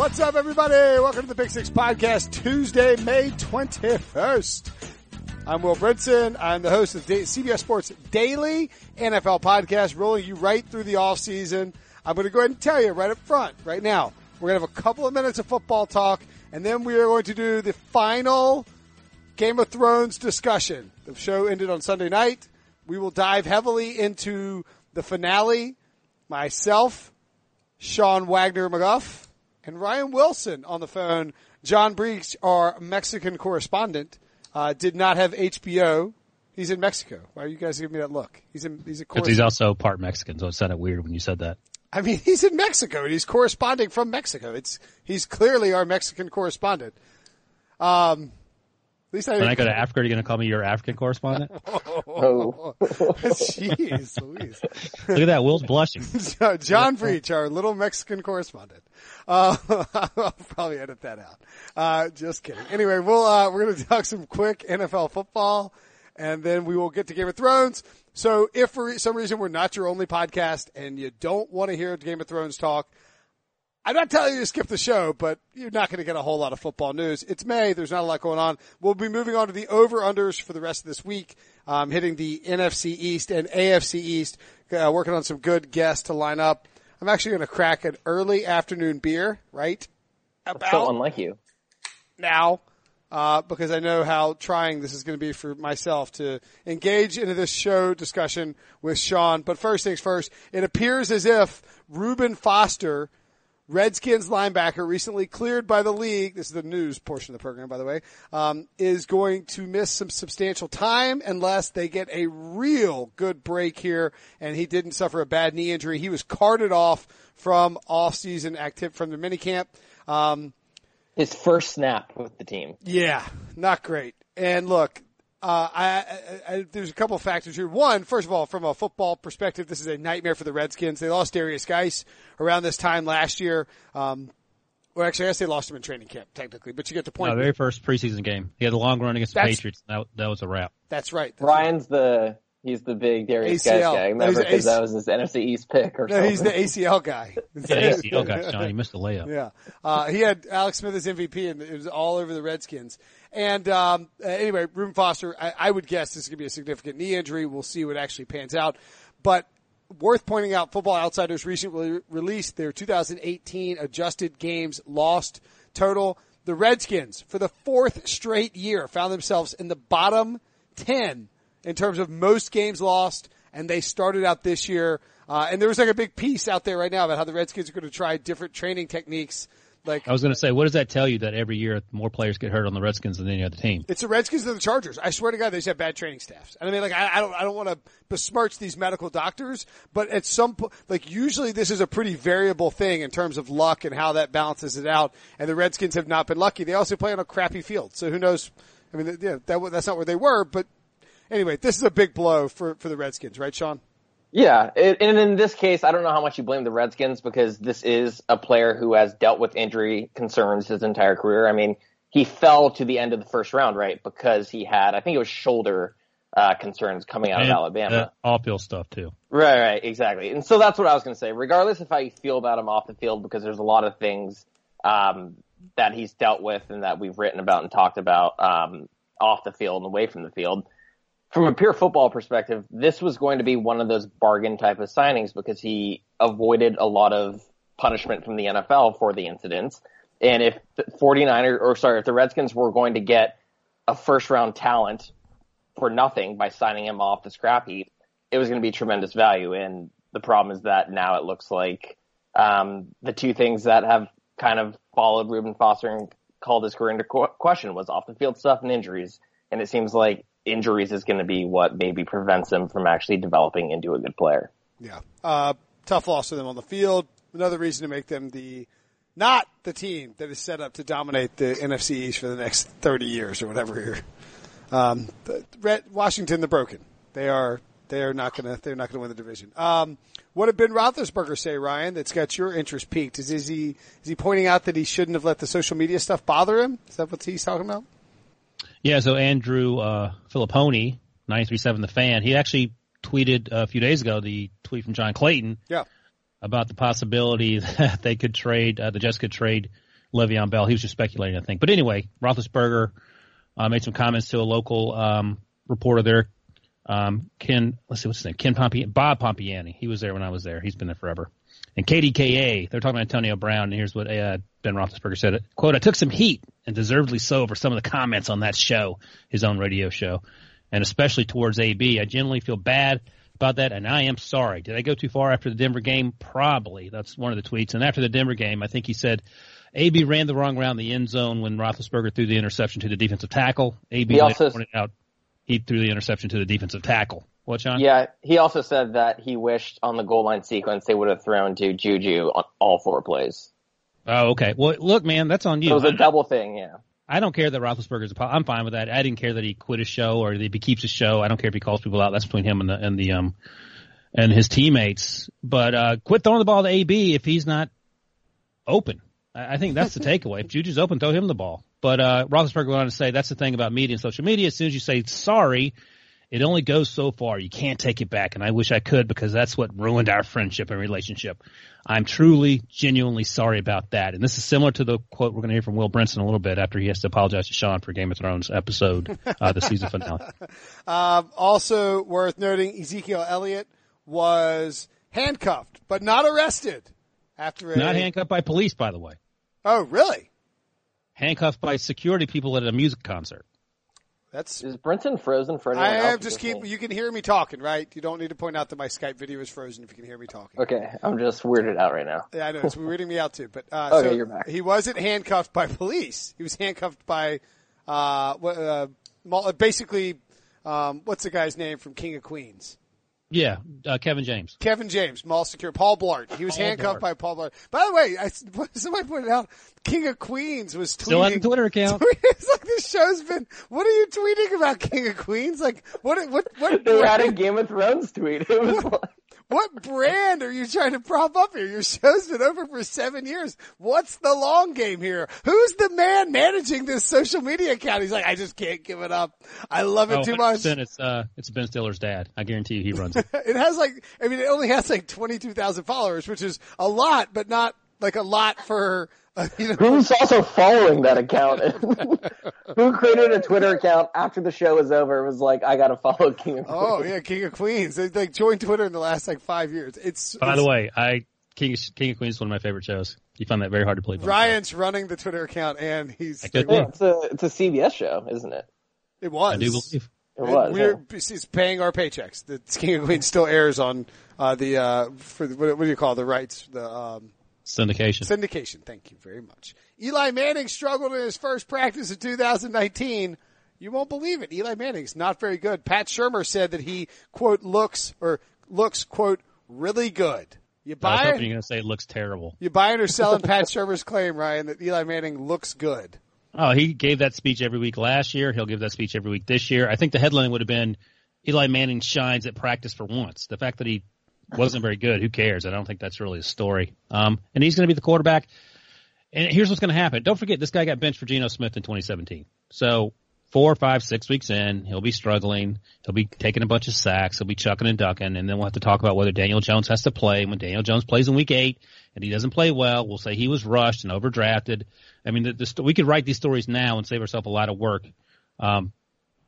What's up, everybody? Welcome to the Big Six Podcast, Tuesday, May 21st. I'm Will Brinson. I'm the host of the CBS Sports Daily NFL Podcast, rolling you right through the off season. I'm going to go ahead and tell you right up front, right now, we're going to have a couple of minutes of football talk, and then we are going to do the final Game of Thrones discussion. The show ended on Sunday night. We will dive heavily into the finale. Myself, Sean Wagner McGough, and Ryan Wilson on the phone. John Breech, our Mexican correspondent, uh, did not have HBO. He's in Mexico. Why are you guys giving me that look? He's in, he's a Because he's also part Mexican, so it sounded weird when you said that. I mean, he's in Mexico and he's corresponding from Mexico. It's, he's clearly our Mexican correspondent. Um, least I When I go to Africa, are you going to call me your African correspondent? Oh. Jeez Louise. Look at that, Will's blushing. John Breech, our little Mexican correspondent. Uh, I'll probably edit that out. Uh, just kidding. Anyway, we'll, uh, we're going to talk some quick NFL football and then we will get to Game of Thrones. So if for some reason we're not your only podcast and you don't want to hear Game of Thrones talk, I'm not telling you to skip the show, but you're not going to get a whole lot of football news. It's May. There's not a lot going on. We'll be moving on to the over-unders for the rest of this week, um, hitting the NFC East and AFC East, uh, working on some good guests to line up. I'm actually going to crack an early afternoon beer, right? That's so unlike you. Now, uh, because I know how trying this is going to be for myself to engage into this show discussion with Sean. But first things first, it appears as if Reuben Foster – Redskins linebacker recently cleared by the league. This is the news portion of the program, by the way. Um, is going to miss some substantial time unless they get a real good break here. And he didn't suffer a bad knee injury. He was carted off from off-season active from the minicamp. Um, his first snap with the team. Yeah, not great. And look, uh, I, I, I, there's a couple of factors here. One, first of all, from a football perspective, this is a nightmare for the Redskins. They lost Derrius Guice around this time last year. Um, well, actually, I guess they lost him in training camp, technically, but you get the point. No, very first preseason game. He had the long run against the Patriots. That, that was a wrap. That's right. That's Ryan's right. the He's the big Derrius Guice guy. Remember, because that was his NFC East pick or no, something. he's the ACL guy. the ACL guy, John. He missed the layup. Yeah. Uh, he had Alex Smith as MVP and it was all over the Redskins. And, um, anyway, Reuben Foster, I, I would guess this is going to be a significant knee injury. We'll see what actually pans out. But worth pointing out, Football Outsiders recently released their 2018 adjusted games lost total. The Redskins, for the fourth straight year, found themselves in the bottom 10 in terms of most games lost, and they started out this year. Uh, and there was like a big piece out there right now about how the Redskins are going to try different training techniques. Like I was going to say, what does that tell you that every year more players get hurt on the Redskins than any other team? It's the Redskins and the Chargers. I swear to God, they just have bad training staffs. And I mean, like, I, I don't, I don't want to besmirch these medical doctors, but at some point, like, usually this is a pretty variable thing in terms of luck and how that balances it out. And the Redskins have not been lucky. They also play on a crappy field, so who knows? I mean, yeah, that, that's not where they were, but anyway, this is a big blow for, for the Redskins, right, Sean? Yeah, it, and in this case, I don't know how much you blame the Redskins because this is a player who has dealt with injury concerns his entire career. I mean, he fell to the end of the first round, right? Because he had, I think it was shoulder uh, concerns coming out and, of Alabama. Uh, off field stuff too. Right, right, exactly. And so that's what I was going to say. Regardless of how you feel about him off the field, because there's a lot of things um, that he's dealt with and that we've written about and talked about um, off the field and away from the field from a pure football perspective, this was going to be one of those bargain type of signings because he avoided a lot of punishment from the NFL for the incidents. And if the 49er, or sorry, if the Redskins were going to get a first round talent for nothing by signing him off the scrap heap, it was going to be tremendous value. And the problem is that now it looks like um, the two things that have kind of followed Reuben Foster and called his career into question was off the field stuff and injuries. And it seems like injuries is going to be what maybe prevents him from actually developing into a good player. Yeah. Uh, tough loss to them on the field. Another reason to make them the, not the team that is set up to dominate the NFC East for the next 30 years or whatever here. Um, the, Washington, the broken. They are, they are not gonna, they're not gonna win the division. Um, what did Ben Roethlisberger say, Ryan, that's got your interest peaked? Is, is he, is he pointing out that he shouldn't have let the social media stuff bother him? Is that what he's talking about? Yeah, so Andrew uh, Fillipponi, 937 The Fan, he actually tweeted a few days ago the tweet from John Clayton yeah. about the possibility that they could trade, uh, the Jets could trade Le'Veon Bell. He was just speculating, I think. But anyway, Roethlisberger uh, made some comments to a local um, reporter there, um, Ken. Let's see what's his name. Ken Bob Pompeani. He was there when I was there. He's been there forever. And KDKA, they're talking about Antonio Brown, and here's what uh, Ben Roethlisberger said. Quote, I took some heat, and deservedly so, for some of the comments on that show, his own radio show, and especially towards AB. I generally feel bad about that, and I am sorry. Did I go too far after the Denver game? Probably. That's one of the tweets. And after the Denver game, I think he said AB ran the wrong in the end zone when Roethlisberger threw the interception to the defensive tackle. AB He also- pointed out he threw the interception to the defensive tackle. What, John? Yeah, he also said that he wished on the goal line sequence they would have thrown to Juju on all four plays. Oh, okay. Well, look, man, that's on you. It was a double thing, yeah. I don't care that Roethlisberger's a I'm fine with that. I didn't care that he quit his show or that he keeps his show. I don't care if he calls people out. That's between him and the and the um and his teammates. But uh quit throwing the ball to AB if he's not open. I, I think that's the takeaway. If Juju's open, throw him the ball. But uh Roethlisberger went on to say that's the thing about media and social media. As soon as you say sorry, it only goes so far. You can't take it back. And I wish I could because that's what ruined our friendship and relationship. I'm truly, genuinely sorry about that. And this is similar to the quote we're going to hear from Will Brinson a little bit after he has to apologize to Sean for Game of Thrones episode, uh, the season finale. Um, also worth noting, Ezekiel Elliott was handcuffed, but not arrested after a. Not handcuffed by police, by the way. Oh, really? Handcuffed by security people at a music concert. That's. Is Brinson frozen for anyone I am just keep. You can hear me talking, right? You don't need to point out that my Skype video is frozen if you can hear me talking. Okay, I'm just weirded out right now. Yeah, I know it's weirding me out too. But uh, Okay, so you're back. he wasn't handcuffed by police. He was handcuffed by uh, uh, basically um, what's the guy's name from King of Queens? Yeah, uh, Kevin James. Kevin James, mall secure. Paul Blart. He was Paul handcuffed Blart. by Paul Blart. By the way, I, somebody pointed out King of Queens was tweeting. Still has a Twitter account. It's like this show's been. What are you tweeting about King of Queens? Like what? What? What? They had a Game of Thrones tweet. It was like, what brand are you trying to prop up here? Your show's been over for seven years. What's the long game here? Who's the man managing this social media account? He's like, I just can't give it up. I love it Oh, too much. It's uh, it's Ben Stiller's dad. I guarantee you, he runs it. It has like, I mean, it only has like 22,000 followers, which is a lot, but not like a lot for. who's also following that account? Who created a Twitter account after the show was over? Was like, I gotta follow King of Queens. Oh yeah, King of Queens. They like joined Twitter in the last like five years. It's By it's- the way, I King King of Queens is one of my favorite shows. You find that very hard to believe. Ryan's running the Twitter account, and he's I could it's a it's a CBS show, isn't it? it was. I do believe. It was. We're yeah. it's paying our paychecks. The King of Queens still airs on uh, the uh, for the, what, what do you call it? the rights? The um, Syndication. syndication. Thank you very much. Eli Manning struggled in his first practice of 2019. You won't believe it. Eli Manning's not very good. Pat Shurmur said that he quote looks or looks quote really good. You buy I was you're going to say it looks terrible. You buying or selling Pat Shurmur's claim, Ryan, that Eli Manning looks good? Oh, he gave that speech every week last year. He'll give that speech every week this year. I think the headline would have been Eli Manning shines at practice for once. The fact that he wasn't very good, who cares? I don't think that's really a story. Um, and he's going to be the quarterback. And here's what's going to happen. Don't forget, this guy got benched for Geno Smith in 2017. So four, five, six weeks in, he'll be struggling. He'll be taking a bunch of sacks. He'll be chucking and ducking. And then we'll have to talk about whether Daniel Jones has to play. When Daniel Jones plays in week eight and he doesn't play well, we'll say he was rushed and overdrafted. I mean, the, the, we could write these stories now and save ourselves a lot of work. Um,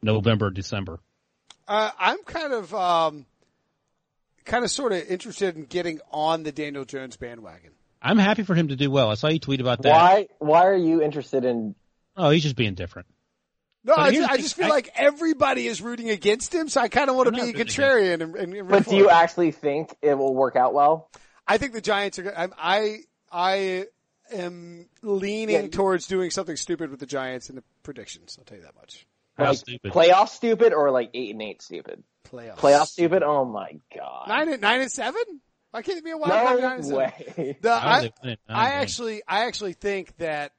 November, December. Uh, I'm kind of, um, kind of sort of interested in getting on the Daniel Jones bandwagon. I'm happy for him to do well. I saw you tweet about that. Why why are you interested in Oh, he's just being different. No, I just, I just feel I- like everybody is rooting against him, so I kind of want to be not rooting contrarian and, and, and but do you actually think it will work out well? I think the Giants are. I'm, I I am leaning Yeah. towards doing something stupid with the Giants in the predictions. I'll tell you that much. How Like stupid. playoff stupid or like eight and eight stupid? Playoffs. Playoff stupid? Oh my god. Nine and nine and seven. Why can't it be a wild card nine no and seven? way. The, How I, they win it nine I actually, I actually think that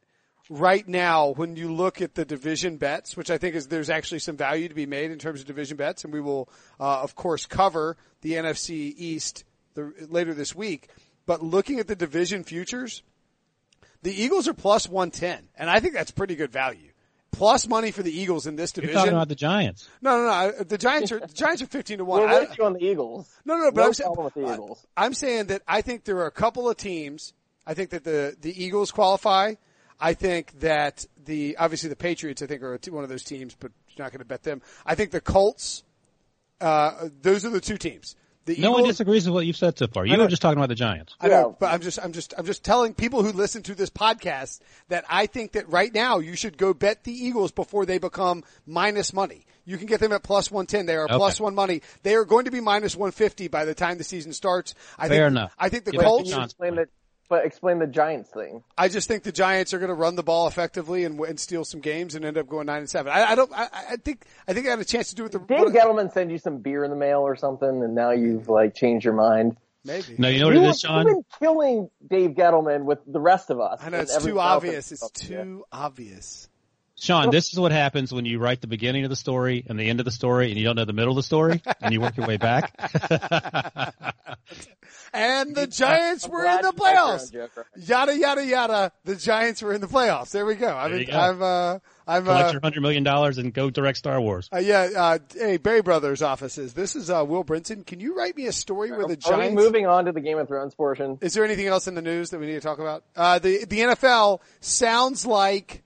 right now, when you look at the division bets, which I think is there's actually some value to be made in terms of division bets, and we will, uh, of course, cover the NFC East the, later this week. But looking at the division futures, the Eagles are plus one ten, and I think that's pretty good value. Plus money for the Eagles in this division. You're talking about the Giants. no, no, no. The Giants are the Giants are fifteen to one. We're I- with you on the Eagles. no, no, no, but No I'm saying, with the Eagles. I'm saying that I think there are a couple of teams. I think that the the Eagles qualify. I think that the obviously the Patriots I think are one of those teams, but you're not going to bet them. I think the Colts. Uh, those are the two teams. The no one disagrees with what you've said so far. You were just talking about the Giants. I know, but I'm just, I'm just, I'm just telling people who listen to this podcast that I think that right now you should go bet the Eagles before they become minus money. You can get them at plus 110. They are Okay. plus one money. They are going to be minus 150 by the time the season starts. I Fair think, enough. I think the Give Colts, John. Explain the, but explain the Giants thing. I just think the Giants are going to run the ball effectively and, and steal some games and end up going nine and seven. I, I don't, I, I think, I think I had a chance to do it the, Dave Gettleman send you some beer in the mail or something, and now you've like changed your mind. maybe. No, you know what you it have is, Sean? been killing Dave Gettleman with the rest of us. I know it's too obvious. It's too obvious. Sean, this is what happens when you write the beginning of the story and the end of the story and you don't know the middle of the story and you work your way back. And the Giants were in the you got your own playoffs. Yada yada yada. The Giants were in the playoffs. There we go. I There mean, go. I'm uh, I'm Collect uh, your hundred million dollars and go direct Star Wars. uh, yeah. Uh, hey, Barry Brothers offices. This is uh, Will Brinson. Can you write me a story where the Giants? Are we moving on to the Game of Thrones portion? Is there anything else in the news that we need to talk about? Uh, the the NFL sounds like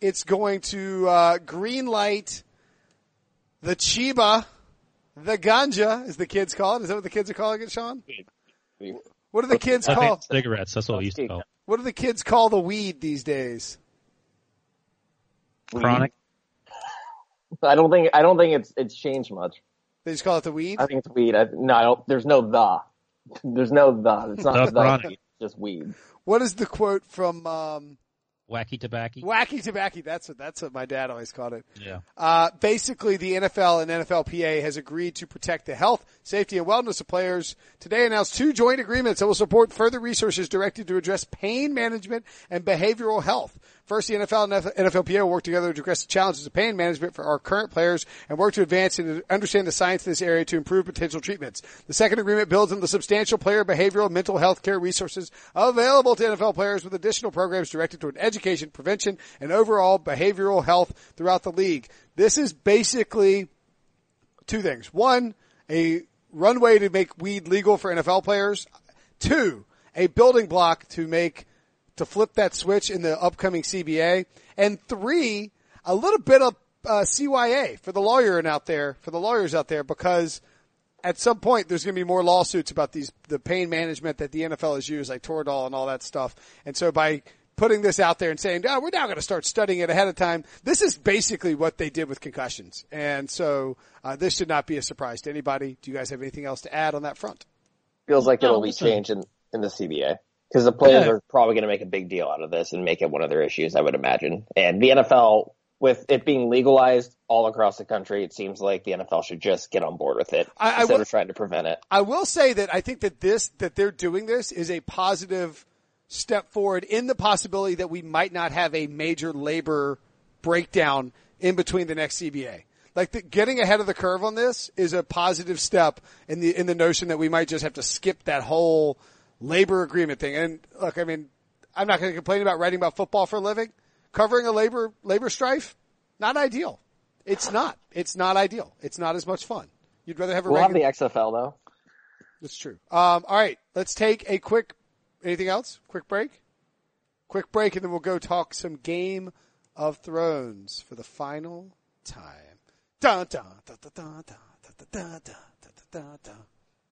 it's going to uh, green light the Chiba, the ganja, as the kids call it. Is that what the kids are calling it, Sean? What do the kids I call? think cigarettes. That's what we used to call. it. What do the kids call the weed these days? Chronic. I don't think I don't think it's it's changed much. They just call it the weed. I think it's weed. I, no, I don't, there's no the. There's no the. It's not The the. chronic. It's just weed. What is the quote from um, Wacky tobacco. Wacky Tobacco? That's what that's what my dad always called it. Yeah. Uh, basically, the NFL and NFLPA has agreed to protect the health, safety, and wellness of players. Today announced two joint agreements that will support further resources directed to address pain management and behavioral health. First, the NFL and NFLPA will work together to address the challenges of pain management for our current players and work to advance and understand the science in this area to improve potential treatments. The second agreement builds on the substantial player behavioral and mental health care resources available to NFL players with additional programs directed toward education, prevention, and overall behavioral health throughout the league. This is basically two things. One, a runway to make weed legal for NFL players. Two, a building block to make to flip that switch in the upcoming CBA. And three, a little bit of uh, CYA for the lawyer out there, for the lawyers out there, because at some point there's going to be more lawsuits about these the pain management that the NFL has used, like Toradol and all that stuff. And so by putting this out there and saying, "Oh, we're now going to start studying it ahead of time," this is basically what they did with concussions. And so uh, this should not be a surprise to anybody. Do you guys have anything else to add on that front? Feels like No, it'll be listen. changed in, in the CBA because the players Yeah. are probably going to make a big deal out of this and make it one of their issues. I would imagine. And the NFL, with it being legalized all across the country, it seems like the NFL should just get on board with it I- I instead will- of trying to prevent it. I will say that I think that this that they're doing this is a positive step forward in the possibility that we might not have a major labor breakdown in between the next CBA. Like the, getting ahead of the curve on this is a positive step in the in the notion that we might just have to skip that whole labor agreement thing. And look, I mean, I'm not going to complain about writing about football for a living. Covering a labor labor strife, not ideal. It's not. It's not ideal. It's not as much fun. You'd rather have a We'll have the XFL though. That's true. Um, all right, let's take a quick. Anything else? Quick break. Quick break, and then we'll go talk some Game of Thrones for the final time. Dun, dun, dun, dun, dun, dun, dun, dun, dun, dun, dun, dun.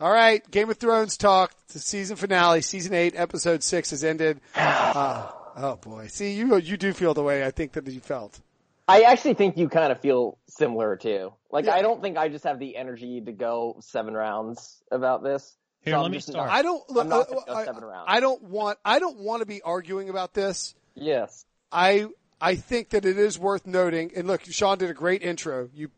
All right. Game of Thrones talk. The season finale, season eight, episode six has ended. Uh, oh boy. See, you, you do feel the way I think that you felt. I actually think you kind of feel similar too. Like Yeah. I don't think I just have the energy to go seven rounds about this. Here, So let I'm me just start. not- I don't look. I'm not uh, go I, seven rounds. I don't want. I don't want to be arguing about this. Yes. I I think that it is worth noting. And look, Sean did a great intro. You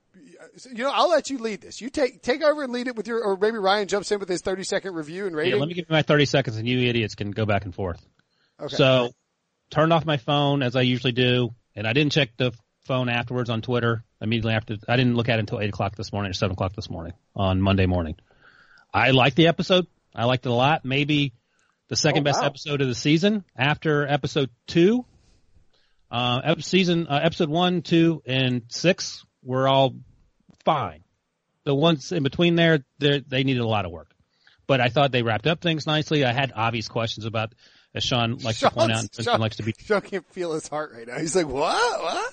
you know, I'll let you lead this. You take take over and lead it with your, or maybe Ryan jumps in with his thirty second review and rating. Yeah, let me give you my 30 seconds and you idiots can go back and forth. okay. So, turned off my phone as I usually do, and I didn't check the phone afterwards on Twitter immediately after. I didn't look at it until 8 o'clock this morning or 7 o'clock this morning on Monday morning. I liked the episode. I liked it a lot. Maybe the second Oh, best wow. episode of the season after episode two. Uh, season, uh, episode one, two, and six were all fine. The ones in between there, they're- needed a lot of work. But I thought they wrapped up things nicely. I had obvious questions about, as Sean likes to point out, Sean, likes to be. Sean can't feel his heart right now. He's like, what? What?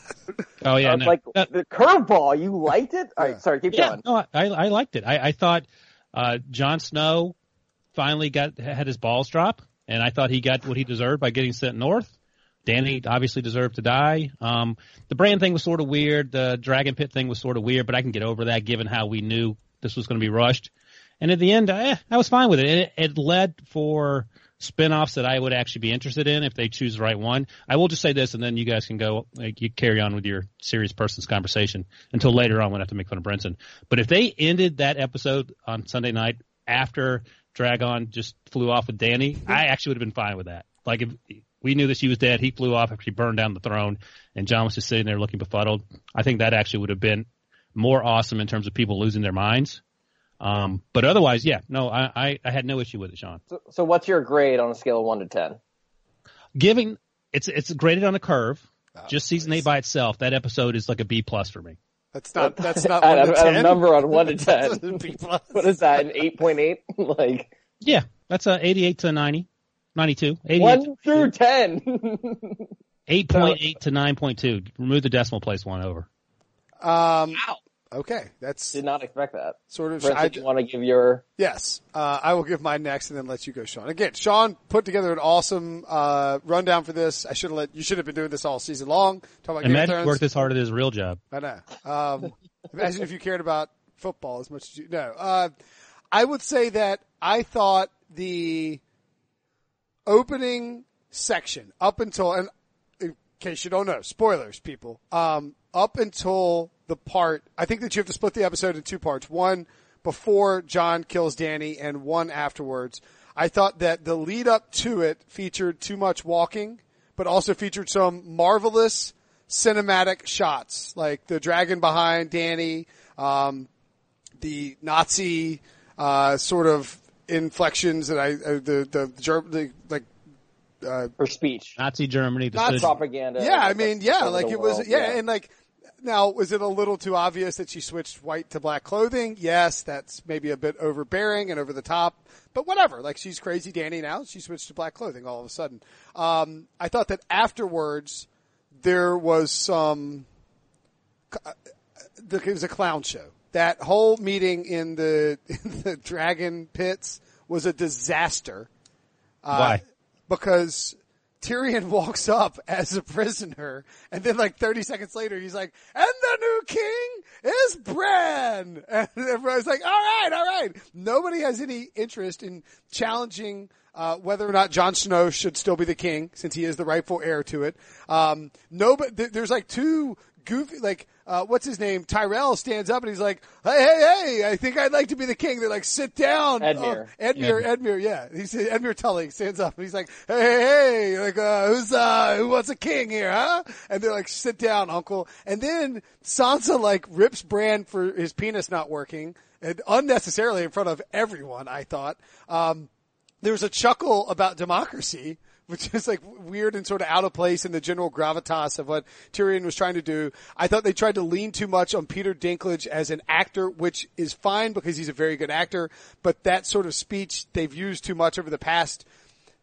Oh yeah, I no, like that- the curveball. You liked it? All Yeah. right, sorry, keep yeah, going. no, I I liked it. I, I thought uh, Jon Snow finally got had his balls drop, and I thought he got what he deserved by getting sent north. Danny obviously deserved to die. Um, the brand thing was sort of weird. The dragon pit thing was sort of weird, but I can get over that given how we knew this was going to be rushed. And at the end, eh, I was fine with it. It, it led for spin-offs that I would actually be interested in if they choose the right one. I will just say this, and then you guys can go, like, you carry on with your serious person's conversation until later on when I have to make fun of Brinson. But if they ended that episode on Sunday night after Dragon just flew off with Danny, I actually would have been fine with that. Like if we knew that she was dead, he flew off after she burned down the throne, and John was just sitting there looking befuddled. I think that actually would have been more awesome in terms of people losing their minds. Um, but otherwise, yeah, no, I, I, I had no issue with it, Sean. So, so what's your grade on a scale of one to ten? Giving it's it's graded on a curve. Oh, Just season eight by itself, that episode is like a B plus for me. That's not. That's not At one a- to at a number on one to 10. a B plus. What is that? An eight point eight? Like Yeah, that's a 88 to 90, 92, 88 one through ten. 8.8 to 9.2. Remove the decimal place one over. Um, wow. okay, that's Did not expect that. sort of. Brent, I, you want to give your yes, uh, I will give mine next, and then let you go, Sean. Again, Sean put together an awesome uh, rundown for this. I should have let you should have been doing this all season long. Talk about Game of Imagine he worked this hard at his real job. I know. Um, imagine if you cared about football as much as you know. Uh, I would say that I thought the opening section up until, and in case you don't know, spoilers, people, um, up until the part, I think that you have to split the episode in two parts. One before John kills Danny and one afterwards. I thought that the lead up to it featured too much walking, but also featured some marvelous cinematic shots, like the dragon behind Danny, um, the Nazi uh, sort of inflections that I uh, the the, Ger- the like uh, her speech? Nazi Germany. The Nazi- Propaganda. yeah, I mean, yeah, like it was, world, yeah, and like, now, was it a little too obvious that she switched white to black clothing? Yes, that's maybe a bit overbearing and over the top, but whatever. Like, she's crazy Danny now. She switched to black clothing all of a sudden. Um, I thought that afterwards, there was some, it was a clown show. That whole meeting in the, in the dragon pits was a disaster Why? because Tyrion walks up as a prisoner, and then like 30 seconds later, he's like, "And the new king is Bran," and everybody's like, "All right, all right." Nobody has any interest in challenging uh, whether or not Jon Snow should still be the king, since he is the rightful heir to it. Um, no, but th- there's like two goofy, like. Uh, what's his name? Tyrell stands up and he's like, "Hey, hey, hey! I think I'd like to be the king." They're like, "Sit down, Edmure. Oh, Edmure, Edmure, yeah. He's, said Edmure Tully stands up and he's like, hey, hey, hey, like, uh, who's, uh, who wants a king here, huh? And they're like, sit down, uncle. And then Sansa like rips Bran for his penis not working and unnecessarily in front of everyone, I thought. Um, there was a chuckle about democracy, which is like weird and sort of out of place in the general gravitas of what Tyrion was trying to do. I thought they tried to lean too much on Peter Dinklage as an actor, which is fine because he's a very good actor, but that sort of speech they've used too much over the past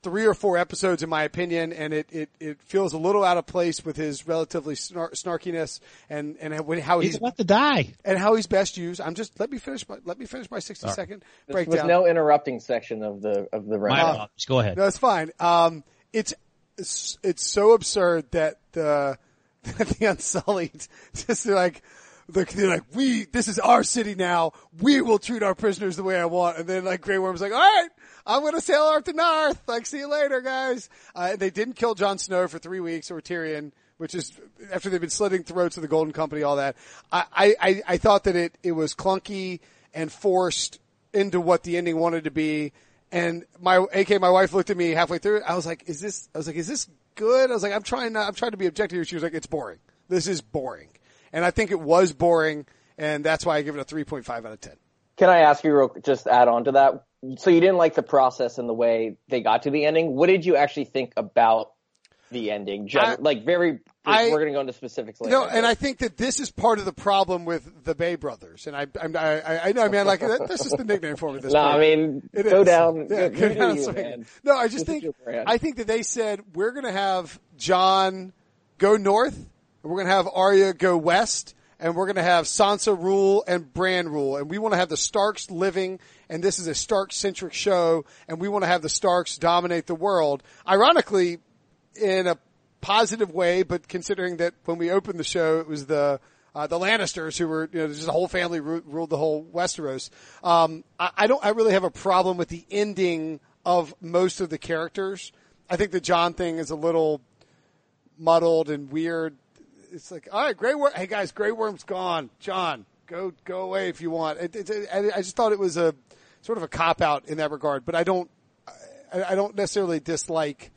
three or four episodes, in my opinion, and it, it, it feels a little out of place with his relatively snar- snarkiness and, and how he's, he's about to die and how he's best used. I'm just let me finish my let me finish my 60 Sorry. second There breakdown. was no interrupting section of the of the My round. apologies. Go ahead. No, it's fine. Um, it's it's it's so absurd that the that the Unsullied just they're like they're, they're like we this is our city now. We will treat our prisoners the way I want. And then like Grey Worm's like, all right, I'm gonna sail off to North. Like, see you later, guys. Uh, they didn't kill Jon Snow for three weeks or Tyrion. Which is after they've been slitting throats of the Golden Company, all that. I, I, I- thought that it, it was clunky and forced into what the ending wanted to be. And my, AK, my wife looked at me halfway through. I was like, is this, I was like, is this good? I was like, I'm trying I'm trying to be objective here. She was like, it's boring. This is boring. And I think it was boring. And that's why I give it a 3.5 out of 10. Can I ask you real, just add on to that? So you didn't like the process and the way they got to the ending. What did you actually think about the ending? Gen- I- like very, I- we're going to go into specifics later. No, and I think that this is part of the problem with the Bay Brothers. And I, I'm- I, I, I know, man, like that, that's just the nickname for me. This no, point. I mean, It go is. down. Yeah, go, go down do you. No, I just This think. I think that they said we're going to have John go north, and we're going to have Arya go west, and we're going to have Sansa rule and Bran rule, and we want to have the Starks living, and this is a Stark centric show, and we want to have the Starks dominate the world. Ironically, in a positive way, but considering that when we opened the show, it was the uh, the Lannisters who were, you know, just a whole family ru- ruled the whole Westeros. Um, I, I don't, I really have a problem with the ending of most of the characters. I think the John thing is a little muddled and weird. It's like, all right, Grey Worm. Hey guys, Grey Worm's gone. John, go go away if you want. It, it, it, I I just thought it was a sort of a cop out in that regard, but I don't, I, I don't necessarily dislike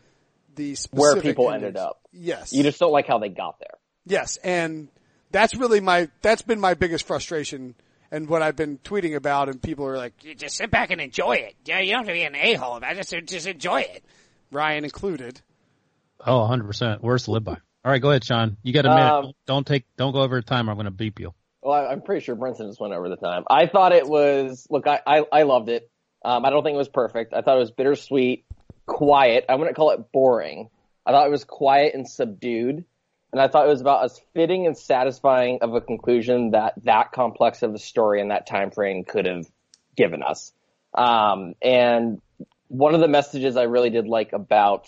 the specific Where people endings. ended up. Yes, You just don't like how they got there. Yes, and that's really my that's been my biggest frustration and what I've been tweeting about and people are like You just sit back and enjoy it. Yeah, you don't have to be an a-hole about it. Just, just enjoy it. Ryan included. Oh, 100%. Words to live by. All right, go ahead, Sean. You got a minute. Um, don't take, don't go over time. I'm going to beep you. Well, I- I'm pretty sure Brinson just went over the time. I thought it was, look, I, I, I loved it. Um, I don't think it was perfect. I thought it was bittersweet, quiet. I wouldn't call it boring. I thought it was quiet and subdued. And I thought it was about as fitting and satisfying of a conclusion that that complex of a story in that time frame could have given us. Um, and one of the messages I really did like about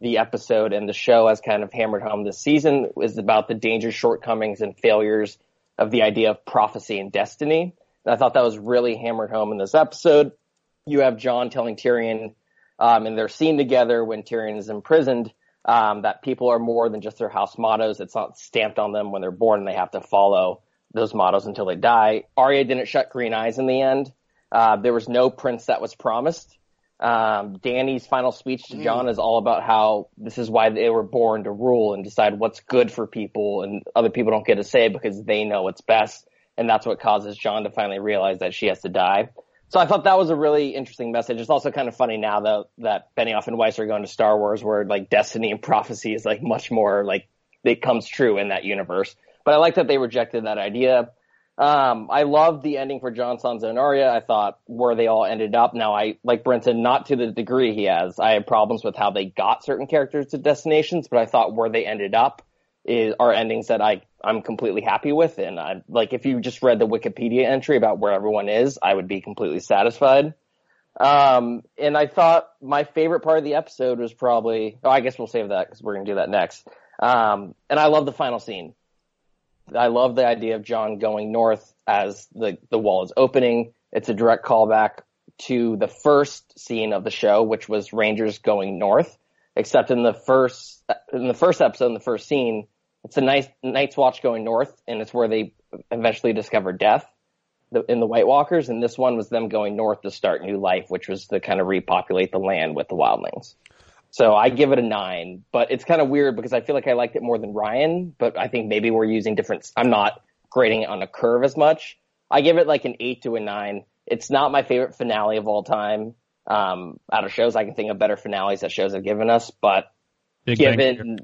the episode and the show has kind of hammered home this season is about the dangers, shortcomings, and failures of the idea of prophecy and destiny. And I thought that was really hammered home in this episode. You have John telling Tyrion um, in their scene together when Tyrion is imprisoned um, that people are more than just their house mottos. It's not stamped on them when they're born and they have to follow those mottos until they die. Arya didn't shut green eyes in the end. Uh, there was no prince that was promised. Um, Danny's final speech to John is all about how this is why they were born to rule and decide what's good for people and other people don't get to say because they know what's best. And that's what causes John to finally realize that she has to die. So I thought that was a really interesting message. It's also kind of funny now though that Benioff and Weiss are going to Star Wars where like destiny and prophecy is like much more like it comes true in that universe. But I like that they rejected that idea. Um, I loved the ending for John Sansa. I thought where they all ended up. Now I like Brinson, not to the degree he has. I have problems with how they got certain characters to destinations, but I thought where they ended up is are endings that I I'm completely happy with. And I like if you just read the Wikipedia entry about where everyone is, I would be completely satisfied. Um, and I thought my favorite part of the episode was probably, oh, I guess we'll save that because we're to do that next. Um, and I love the final scene. I love the idea of John going north as the, the wall is opening. It's a direct callback to the first scene of the show, which was Rangers going north, except in the first, in the first episode, in the first scene, it's a nice Night's Watch going north and it's where they eventually discover death in the White Walkers. And this one was them going north to start new life, which was to kind of repopulate the land with the wildlings. So I give it a nine, but it's kind of weird because I feel like I liked it more than Ryan, but I think maybe we're using different, I'm not grading it on a curve as much. I give it like an eight to a nine. It's not my favorite finale of all time. um, out of shows. I can think of better finales that shows have given us, but Big given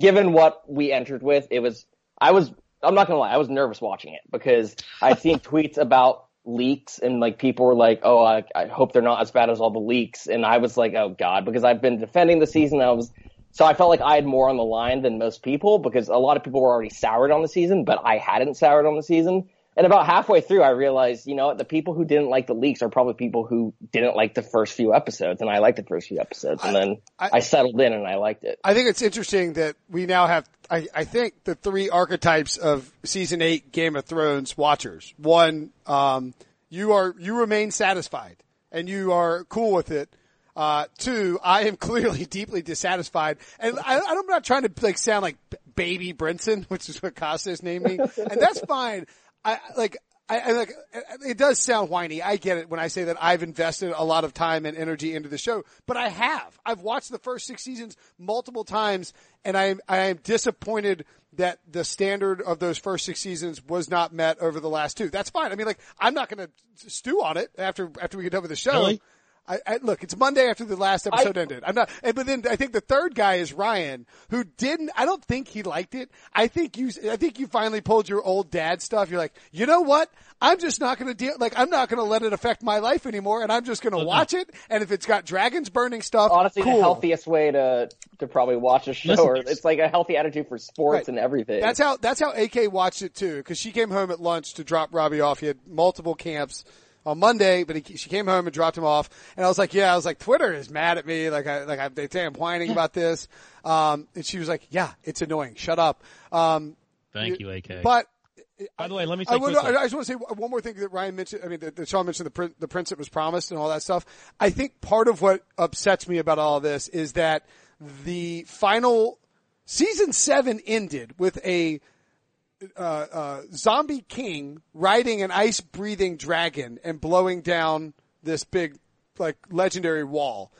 given what we entered with, it was I was I'm not gonna lie, I was nervous watching it because I'd seen tweets about leaks and like people were like, "Oh, I, I hope they're not as bad as all the leaks," and I was like, "Oh God," because I've been defending the season. I was so I felt like I had more on the line than most people because a lot of people were already soured on the season, but I hadn't soured on the season. And about halfway through, I realized, you know the people who didn't like the leaks are probably people who didn't like the first few episodes, and I liked the first few episodes, and then I- I settled in and I liked it. I think it's interesting that we now have, I, I think, the three archetypes of season eight Game of Thrones watchers. One, um, you are, you remain satisfied and you are cool with it. Uh, two, I am clearly deeply dissatisfied. And I, I'm not trying to like sound like baby Brinson, which is what Costas named me. And that's fine. I like, I, I like, it does sound whiny. I get it when I say that I've invested a lot of time and energy into the show, but I have. I've watched the first six seasons multiple times and I I am disappointed that the standard of those first six seasons was not met over the last two. That's fine. I mean, like, I'm not going to stew on it after, after we get done with the show. Really? I, I, look, it's Monday after the last episode ended. I'm not, and, but then I think the third guy is Ryan, who didn't. I don't think he liked it. I think you, I think you finally pulled your old dad stuff. You're like, you know what? I'm just not going to deal. Like, I'm not going to let it affect my life anymore, and I'm just going to mm-hmm. watch it. And if it's got dragons burning stuff, honestly cool. the healthiest way to to probably watch a show Listen, or it's like a healthy attitude for sports Right. and everything That's how that's how AK watched it too, because she came home at lunch to drop Robbie off. He had multiple camps on Monday, but he, she came home and dropped him off. And I was like, "Yeah," I was like, "Twitter is mad at me. Like, I like I, they say I'm whining about this." Um, and she was like, "Yeah, it's annoying. Shut up." Um, Thank you, AK. but By the way, let me I, would. I just want to say one more thing that Ryan mentioned. I mean, that, that Sean mentioned the prin- the prince that was promised and all that stuff. I think part of what upsets me about all this is that the final season seven ended with a uh, uh, zombie king riding an ice breathing dragon and blowing down this big like legendary wall.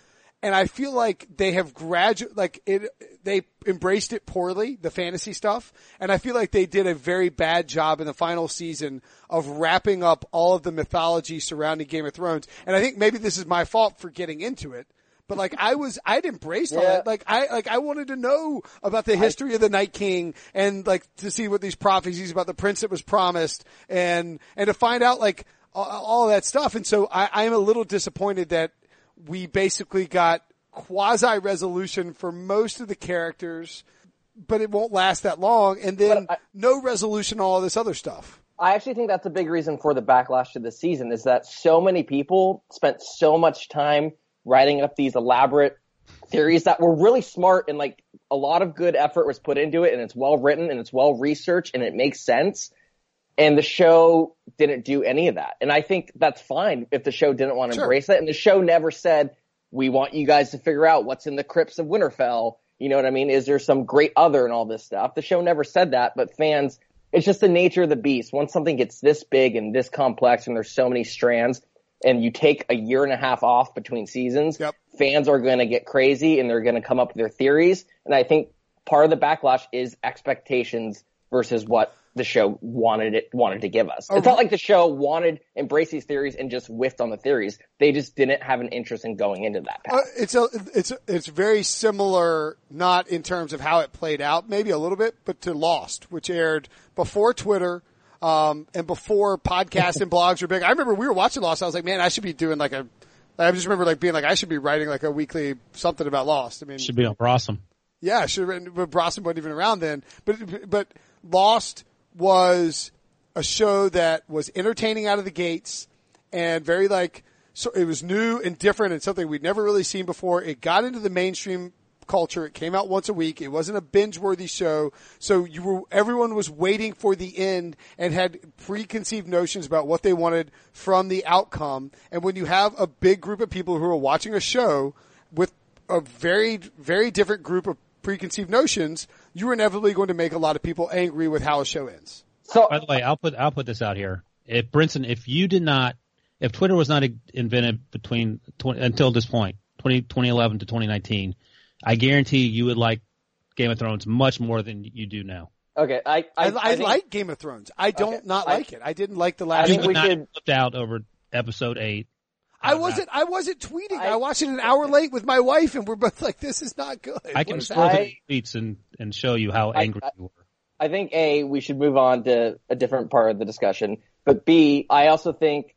And I feel like they have gradu like it, they embraced it poorly, the fantasy stuff. And I feel like they did a very bad job in the final season of wrapping up all of the mythology surrounding Game of Thrones. And I think maybe this is my fault for getting into it. But like I was, I'd embraced all that. Like I, like I wanted to know about the history of the Night King and like to see what these prophecies about the prince that was promised and, and to find out like all, all that stuff. And so I, I'm a little disappointed that we basically got quasi resolution for most of the characters, but it won't last that long. And then I- no resolution, on all this other stuff. I actually think that's a big reason for the backlash to the season is that so many people spent so much time writing up these elaborate theories that were really smart and like a lot of good effort was put into it and it's well written and it's well researched and it makes sense. And the show didn't do any of that. And I think that's fine if the show didn't want to Sure. embrace that. And the show never said, we want you guys to figure out what's in the crypts of Winterfell. You know what I mean? Is there some great other and all this stuff? The show never said that, but fans, it's just the nature of the beast. Once something gets this big and this complex and there's so many strands and you take a year and a half off between seasons, Yep. fans are going to get crazy and they're going to come up with their theories. And I think part of the backlash is expectations versus what the show wanted it wanted to give us. It's not like the show wanted embrace these theories and just whiffed on the theories. They just didn't have an interest in going into that path. Uh, it's a, it's it's very similar, not in terms of how it played out, maybe a little bit, but to Lost, which aired before Twitter. Um, and before podcasts and blogs were big, I remember we were watching Lost. I was like, man, I should be doing like a, I just remember like being like, I should be writing like a weekly something about Lost. I mean, Should be on Brossom. yeah, I should have written, but Brosnan wasn't even around then. But, but Lost was a show that was entertaining out of the gates and very like, so it was new and different and something we'd never really seen before. It got into the mainstream culture. It came out once a week. It wasn't a binge worthy show. So you were, everyone was waiting for the end and had preconceived notions about what they wanted from the outcome. And when you have a big group of people who are watching a show with a very, very different group of preconceived notions, you're inevitably going to make a lot of people angry with how a show ends. So By the way, I'll put I'll put this out here. If Brinson, if you did not, if Twitter was not invented between 20, until this point, 20, 2011 to 2019, I guarantee you would like Game of Thrones much more than you do now. okay, I I, I, I, think- like Game of Thrones. I don't Okay. not I- like it. I didn't like the last You think one. we not should- flipped out over episode eight. I wasn't. I wasn't tweeting. I, I- watched it an hour late with my wife, and we're both like, "This is not good." I can is scroll happening? through the tweets and, and show you how I- angry I- you were. I think A, we should move on to a different part of the discussion. But B, I also think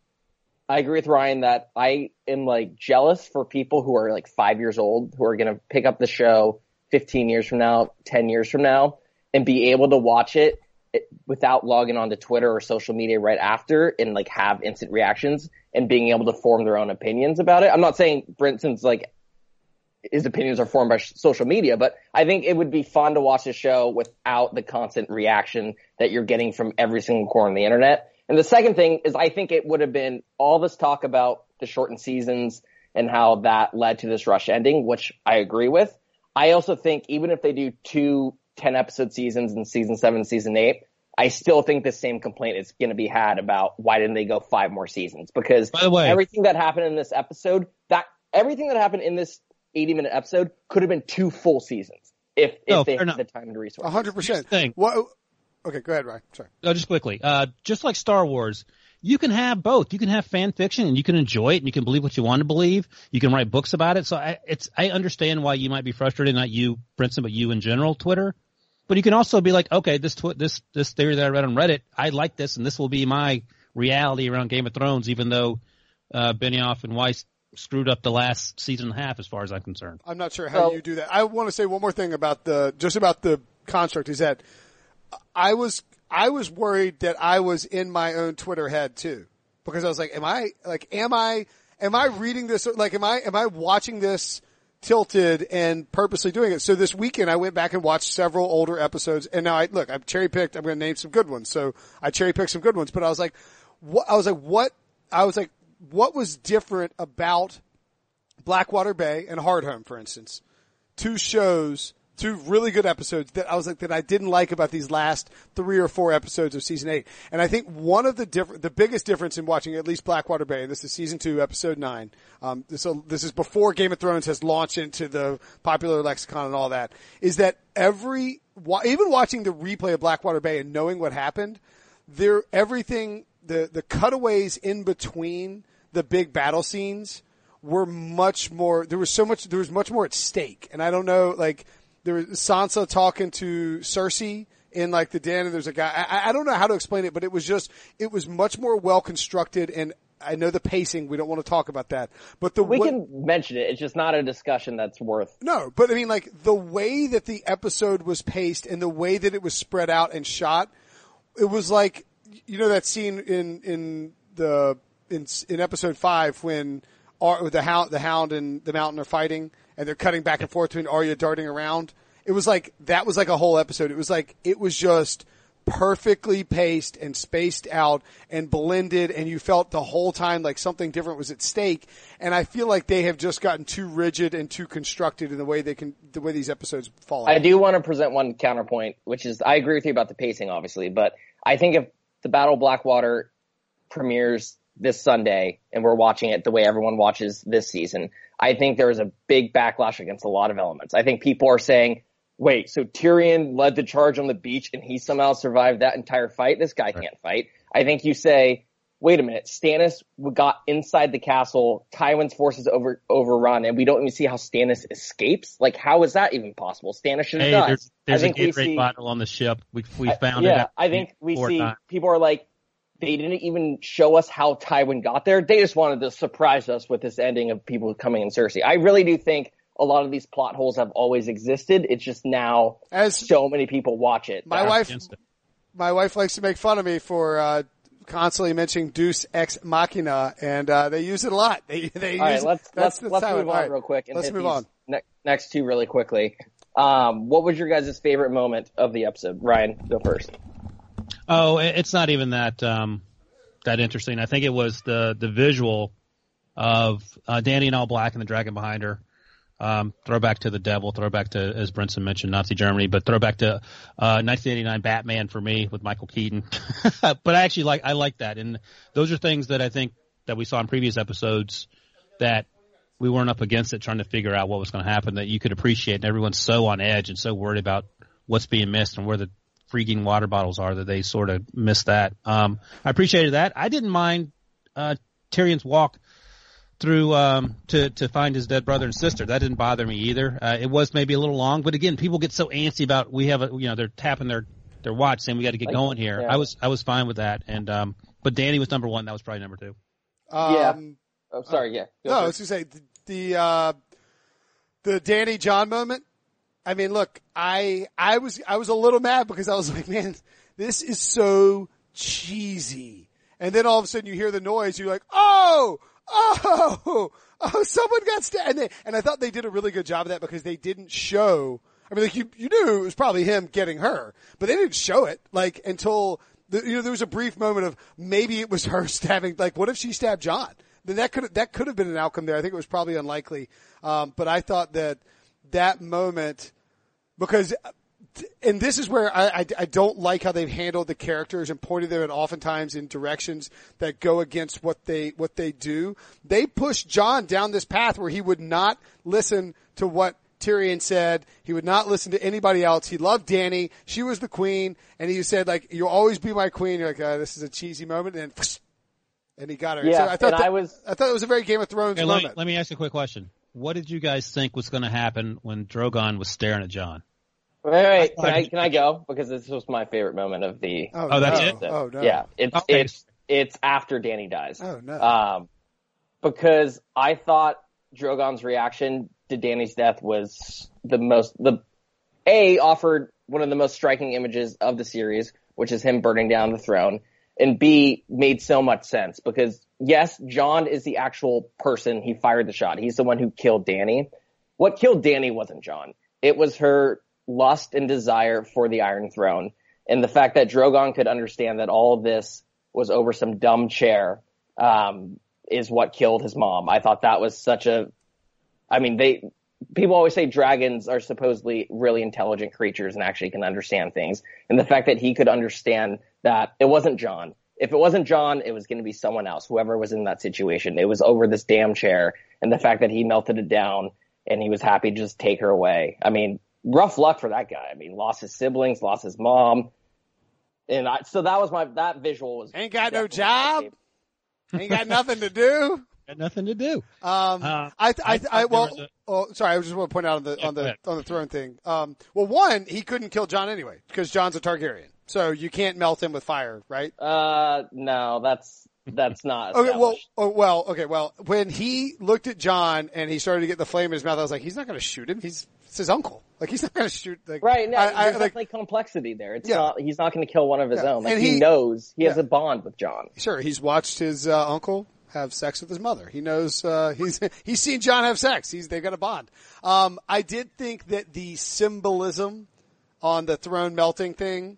I agree with Ryan that I am like jealous for people who are like five years old who are going to pick up the show 15 years from now, 10 years from now and be able to watch it it- without logging onto Twitter or social media right after and like have instant reactions and being able to form their own opinions about it. I'm not saying Brinson's like his opinions are formed by sh- social media, but I think it would be fun to watch the show without the constant reaction that you're getting from every single corner of the internet. And the second thing is I think it would have been all this talk about the shortened seasons and how that led to this rush ending, which I agree with. I also think even if they do two 10 episode seasons in season seven, season eight, I still think the same complaint is going to be had about why didn't they go five more seasons? Because By the way- everything that happened in this episode, that everything that happened in this 80 minute episode could have been two full seasons if, if No, they had enough. the time and resources. A hundred percent. thing. What? Okay, go ahead, Ryan. Sorry. Oh, just quickly, uh, just like Star Wars, you can have both. You can have fan fiction and you can enjoy it and you can believe what you want to believe. You can write books about it. So I, it's, I understand why you might be frustrated, not you, Brinson, but you in general, Twitter. But you can also be like, okay, this tw- this this theory that I read on Reddit, I like this, and this will be my reality around Game of Thrones, even though uh, Benioff and Weiss screwed up the last season and a half, as far as I'm concerned. I'm not sure how So- you do that. I want to say one more thing about the just about the construct is that I was I was worried that I was in my own Twitter head too because I was like, am I like am I am I reading this like am I am I watching this tilted and purposely doing it? So this weekend I went back and watched several older episodes and now I look I've cherry picked. I'm going to name some good ones. So I cherry picked some good ones, but I was like, what I was like what I was like what was different about Blackwater Bay and Hardhome, for instance, two shows, two really good episodes that I was like that I didn't like about these last three or four episodes of season eight. And I think one of the different, the biggest difference in watching at least Blackwater Bay, and this is season two, episode nine. Um, this this is before Game of Thrones has launched into the popular lexicon and all that. Is that every even watching the replay of Blackwater Bay and knowing what happened, there everything the the cutaways in between the big battle scenes were much more. There was so much. There was much more at stake, and I don't know. Like there was Sansa talking to Cersei in like the den, and there's a guy. I, I don't know how to explain it, but it was just. It was much more well constructed, and I know the pacing. We don't want to talk about that, but the We wa- can mention it. It's just not a discussion that's worth. no, but I mean, like the way that the episode was paced and the way that it was spread out and shot, it was like you know that scene in in the in in episode five when Ar- the hound the hound and the mountain are fighting and they're cutting back and forth between Arya darting around. It was like that was like a whole episode. It was like it was just perfectly paced and spaced out and blended and you felt the whole time like something different was at stake and I feel like they have just gotten too rigid and too constructed in the way they can the way these episodes fall out. I do want to present one counterpoint, which is I agree with you about the pacing, obviously, but I think if the Battle of Blackwater premieres this Sunday and we're watching it the way everyone watches this season, I think there is a big backlash against a lot of elements. I think people are saying, wait, so Tyrion led the charge on the beach and he somehow survived that entire fight? This guy can't fight. I think you say, wait a minute, Stannis got inside the castle, Tywin's forces over overrun, and we don't even see how Stannis escapes. Like, how is that even possible? Stannis should have Hey, died. there's, there's I a think we Gatorade see, bottle on the ship. We we I- found it. yeah, after I think we see times. people are like, they didn't even show us how Tywin got there. They just wanted to surprise us with this ending of people coming in Cersei. I really do think a lot of these plot holes have always existed. It's just now As so many people watch it. my wife it. my wife likes to make fun of me for uh, constantly mentioning Deus Ex Machina, and uh, they use it a lot. They they All right, use let's that's, let's that's let's move it- on all right. real quick and Let's move on. Ne- next two really quickly. Um, what was your guys' favorite moment of the episode? Ryan, go first. Oh, it's not even that um, that interesting. I think it was the the visual of uh, Danny in all black and the dragon behind her. Um, throwback to the devil, throwback to, as Brinson mentioned, Nazi Germany, but throwback to uh, 1989 Batman for me with Michael Keaton. but I actually like I like that, and those are things that I think that we saw in previous episodes that we weren't up against it trying to figure out what was going to happen that you could appreciate, and everyone's so on edge and so worried about what's being missed and where the freaking water bottles are that they sort of missed that. Um, I appreciated that. I didn't mind uh, Tyrion's walk through um, to to find his dead brother and sister. That didn't bother me either. Uh, it was maybe a little long, but again, people get so antsy about we have a you know they're tapping their their watch saying we got to get Like, going here. yeah. I was I was fine with that, and um, but Danny was number one. That was probably number two. Yeah. Um, Oh, sorry. Yeah. Go No, I was going to say the the, uh, the Danny Jon moment. I mean, look, I I was I was a little mad because I was like, man, this is so cheesy. And then all of a sudden you hear the noise, you're like, oh, oh, oh, someone got stabbed. And, they, and I thought they did a really good job of that because they didn't show. I mean, like you you knew it was probably him getting her, but they didn't show it like until the, you know there was a brief moment of maybe it was her stabbing. Like, what if she stabbed Jon? Then that could that could have been an outcome there. I think it was probably unlikely. Um, but I thought that that moment because and this is where I, I, I don't like how they've handled the characters and pointed them at oftentimes in directions that go against what they what they do. They pushed Jon down this path where he would not listen to what Tyrion said. He would not listen to anybody else. He loved Danny. She was the queen, and he said like, "You'll always be my queen." You're like, uh, "This is a cheesy moment," and then, and he got her. Yeah, so I thought and that, I was- I thought it was a very Game of Thrones Hey, let, me, let me ask you a quick question. What did you guys think was going to happen when Drogon was staring at Jon? Wait, wait, wait. Can I- I can I go because this was my favorite moment of the. Oh, that's no. it? Oh no. Yeah, it's Okay. it's it's after Danny dies. Oh no. Um, because I thought Drogon's reaction to Danny's death was the most the a offered one of the most striking images of the series, which is him burning down the throne, and B made so much sense because yes, Jon is the actual person he fired the shot. He's the one who killed Danny. What killed Danny wasn't Jon. It was her lust and desire for the Iron Throne. And the fact that Drogon could understand that all of this was over some dumb chair, um, is what killed his mom. I thought that was such a, I mean, they, people always say dragons are supposedly really intelligent creatures and actually can understand things. And the fact that he could understand that it wasn't Jon. If it wasn't Jon, it was going to be someone else, whoever was in that situation. It was over this damn chair. And the fact that he melted it down and he was happy to just take her away. I mean, rough luck for that guy. I mean, lost his siblings, lost his mom. And I, so that was my, that visual was. Ain't got no job. Ain't got nothing to do. Had nothing to do. Um, Uh, I, I, I I, thought well, was a- oh, sorry, I just want to point out on the, Yeah, on the, ahead. on the throne thing. Um, well, one, he couldn't kill Jon anyway, because Jon's a Targaryen. So you can't melt him with fire, right? Uh, no, that's, that's not. Okay, well, oh, well, okay, well, when he looked at Jon and he started to get the flame in his mouth, I was like, he's not going to shoot him. He's, it's his uncle. Like, he's not going to shoot, like, Right, no, I, I, there's like, definitely complexity there. It's Yeah. not, he's not going to kill one of his Yeah. own. Like And he, he- knows he has Yeah. a bond with Jon. sure, he's watched his, uh, uncle have sex with his mother. He knows, uh, he's, he's seen Jon have sex. He's, they've got a bond. Um, I did think that the symbolism on the throne melting thing,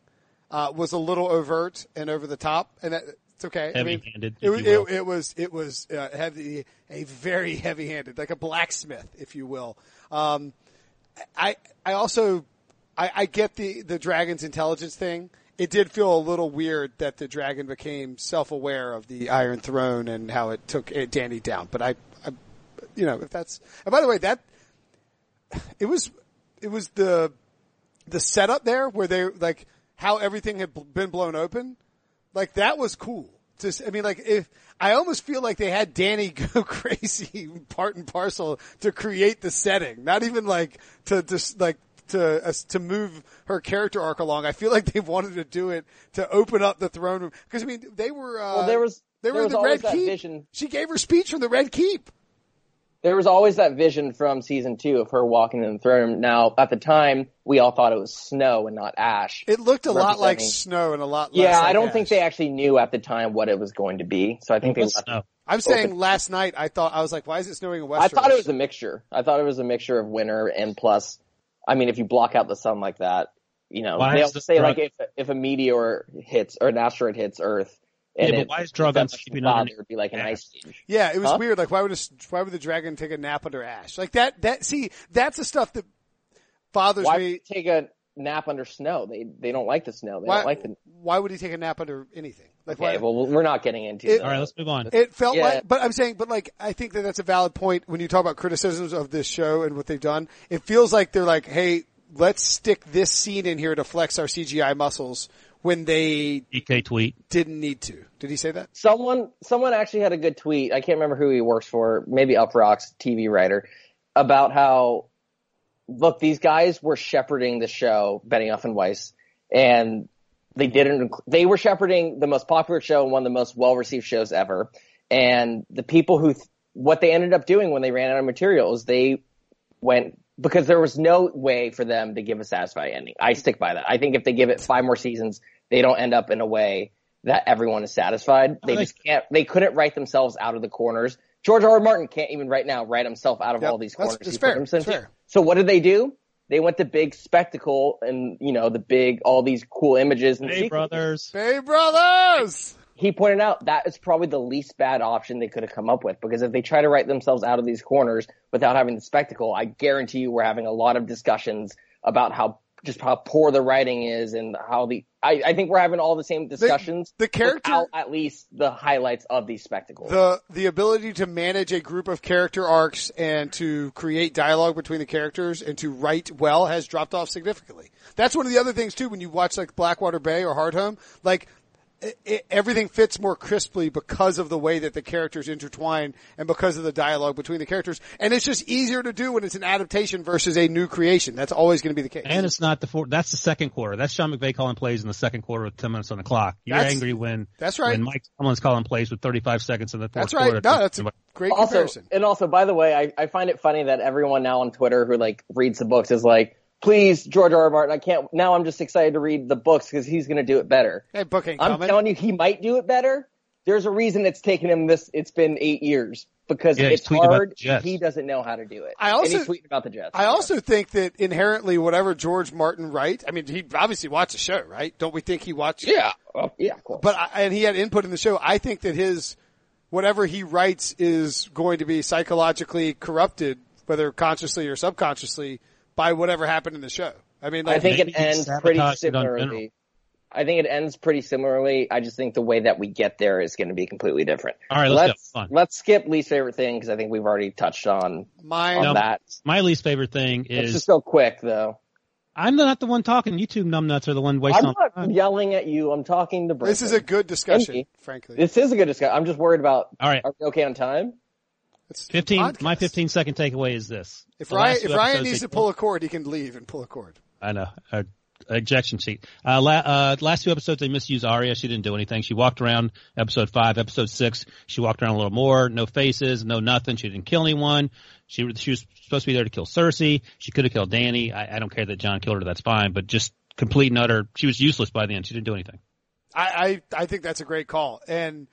uh, was a little overt and over the top and that, it's okay. I mean, Heavy-handed, it, it, it was, it was, uh, heavy, a very heavy handed, like a blacksmith, if you will. Um, I I also I, I get the the dragon's intelligence thing. It did feel a little weird that the dragon became self aware of the Iron Throne and how it took Danny down. But I, I, you know, if that's and by the way, that it was it was the the setup there where they like how everything had been blown open. Like that was cool. Just, I mean, like if I almost feel like they had Danny go crazy, part and parcel, to create the setting. Not even like to just like to uh, to move her character arc along. I feel like they wanted to do it to open up the throne room because I mean they were. Uh, Well, there was- they were in the Red Keep. vision. She gave her speech from the Red Keep. There was always that vision from season two of her walking in the throne room. Now, at the time, we all thought it was snow and not ash. It looked a lot like snow and a lot. less yeah, I don't think they actually knew at the time what it was going to be. So I think they Let's left. I'm saying last night I thought I was like, why is it snowing in Westeros? I thought it was a mixture. I thought it was a mixture of winter and plus, I mean, if you block out the sun like that, you know, Why they is also the say drug- like if if a meteor hits or an asteroid hits Earth, and Yeah, but why is it's Drogon that much sleeping cloud, underneath It would be like an ice age. Yeah, it was Huh? weird. Like, why would a, why would the dragon take a nap under ash? Like that. That see, that's the stuff that bothers Why me. would they take a nap under snow? They they don't like the snow. They Why, don't like the. why would he take a nap under anything? Like, Okay, why, well, we're not getting into It- All right, let's move on. it felt Yeah. like, but I'm saying, but like, I think that that's a valid point when you talk about criticisms of this show and what they've done. It feels like they're like, hey, let's stick this scene in here to flex our CGI muscles when they DK tweet. didn't need to. Did he say that? someone someone actually had a good tweet. I can't remember who he works for, maybe Uproxx TV writer, about how look these guys were shepherding the show, Benioff and Weiss, and they didn't. They were shepherding the most popular show and one of the most well received shows ever. And the people who th- what they ended up doing when they ran out of material is they went because there was no way for them to give a satisfying ending. I stick by that. I think if they give it five more seasons, they don't end up in a way that everyone is satisfied. They I just can't. They couldn't write themselves out of the corners. George R. R. Martin can't even right now write himself out of Yep, all these that's- corners. it's he fair, himself it's in. fair. So what did they do? They went to big spectacle and you know the big all these cool images and Hey, sequences brothers. Hey, brothers! He pointed out that is probably the least bad option they could have come up with because if they try to write themselves out of these corners without having the spectacle, I guarantee you we're having a lot of discussions about how just how poor the writing is and how the I, I think we're having all the same discussions. the character- without at least the highlights of these spectacles. The the ability to manage a group of character arcs and to create dialogue between the characters and to write well has dropped off significantly. That's one of the other things too when you watch like Blackwater Bay or Hardhome, like it, it, everything fits more crisply because of the way that the characters intertwine and because of the dialogue between the characters. And it's just easier to do when it's an adaptation versus a new creation. That's always going to be the case. And it's not the four. That's the second quarter. That's Sean McVay calling plays in the second quarter with ten minutes on the clock. You're That's- angry when that's right. when Mike Tomlin's calling plays with 35 seconds in the fourth that's right. quarter. No, that's a great also, comparison. and also, by the way, I, I find it funny that everyone now on Twitter who like reads the books is like, please, George R. R. Martin, I can't, now I'm just excited to read the books because he's going to do it better. Hey, book ain't I'm coming. telling you, he might do it better. There's a reason it's taken him this. It's been eight years because Yeah, it's hard. He doesn't know how to do it. I also- and he's tweeting about the Jets. I also think that inherently, whatever George Martin writes, I mean, he obviously watched the show, right? Don't we think he watched? yeah, well, yeah, cool. But I, and he had input in the show. I think that his whatever he writes is going to be psychologically corrupted, whether consciously or subconsciously, by whatever happened in the show. I mean, like, I think it ends pretty sabotaged it on general. similarly. I think it ends pretty similarly. I just think the way that we get there is going to be completely different. All right, let's let's Fun. let's skip least favorite thing because I think we've already touched on mine. on No. that. My least favorite thing Let's is just go quick though. I'm not the one talking. You two numbnuts are the one wasting I'm not time. yelling at you. I'm talking to Brinson. This is a good discussion, frankly. This is a good discussion. I'm just worried about. All right. Are we okay on time? It's 15, my 15 second takeaway is this. If Ryan, if Ryan needs to pull a cord, he can leave and pull a cord. I know. Uh, ejection seat. Uh, la- uh, last two episodes, they misused Arya. She didn't do anything. She walked around episode five, episode six. She walked around a little more. No faces, no nothing. She didn't kill anyone. She, she was supposed to be there to kill Cersei. She could have killed Danny. I, I don't care that Jon killed her. That's fine. But just complete and utter, she was useless by the end. She didn't do anything. I, I, I think that's a great call. And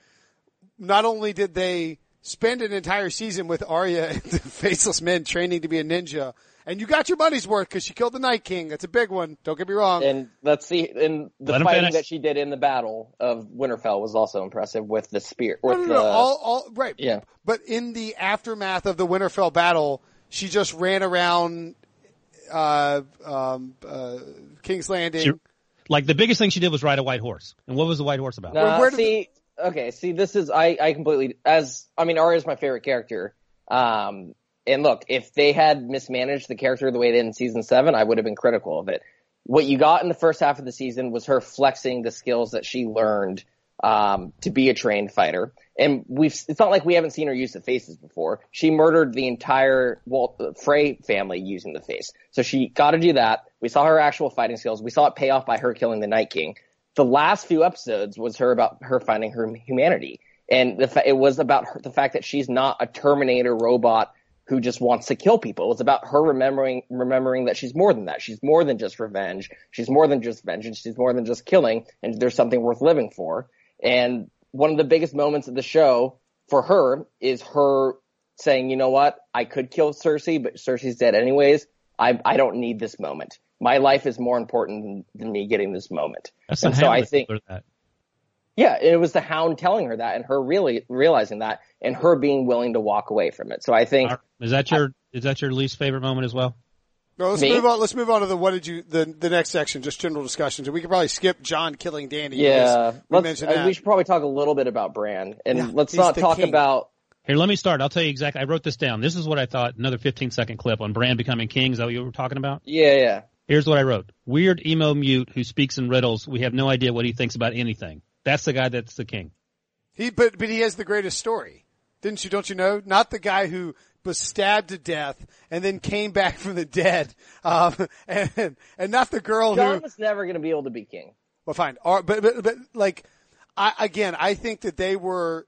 not only did they spend an entire season with Arya and the Faceless Men training to be a ninja, and you got your money's worth because she killed the Night King. That's a big one. Don't get me wrong. And let's see. And the Let fighting that she did in the battle of Winterfell was also impressive with the spear. no, With no, the, no, all, all, right. yeah. But in the aftermath of the Winterfell battle, she just ran around, uh, um, uh, King's Landing. She- Like the biggest thing she did was ride a white horse. And what was the white horse about? Nah, Well, where did see, okay, see, this is I, I completely as I mean, Arya is my favorite character. Um, and look, if they had mismanaged the character the way they did in season seven, I would have been critical of it. What you got in the first half of the season was her flexing the skills that she learned um, to be a trained fighter. And we've, it's not like we haven't seen her use the faces before. She murdered the entire Walt, Frey family using the face. So she got to do that. We saw her actual fighting skills. We saw it pay off by her killing the Night King. The last few episodes was her about her finding her humanity. And the fa- it was about her, the fact that she's not a Terminator robot who just wants to kill people. It's about her remembering remembering that she's more than that. She's more than just revenge. She's more than just vengeance. She's more than just killing. And there's something worth living for. And one of the biggest moments of the show for her is her saying, "You know what? I could kill Cersei, but Cersei's dead anyways. I I don't need this moment. My life is more important than, than me getting this moment." That's and the so I think that. yeah, it was the Hound telling her that, and her really realizing that, and her being willing to walk away from it. So I think Is that your is that your least favorite moment as well? No, let's Me? move on. Let's move on to the what did you the the next section, just general discussions, and we could probably skip Jon killing Danny. Yeah, we let's, mentioned uh, that. we should probably talk a little bit about Bran, and Yeah, let's not talk king. about. Here, let me start. I'll tell you exactly. I wrote this down. This is what I thought. Another 15 second clip on Bran becoming king. Is that what you were talking about? Yeah, yeah. Here's what I wrote: Weird emo mute who speaks in riddles. We have no idea what he thinks about anything. That's the guy that's the king. He, but, but he has the greatest story. Didn't you, don't you know? Not the guy who was stabbed to death and then came back from the dead. Um, and, and not the girl Jon who, was never going to be able to be king. well, fine. Or, but, but, but like, I, again, I think that they were,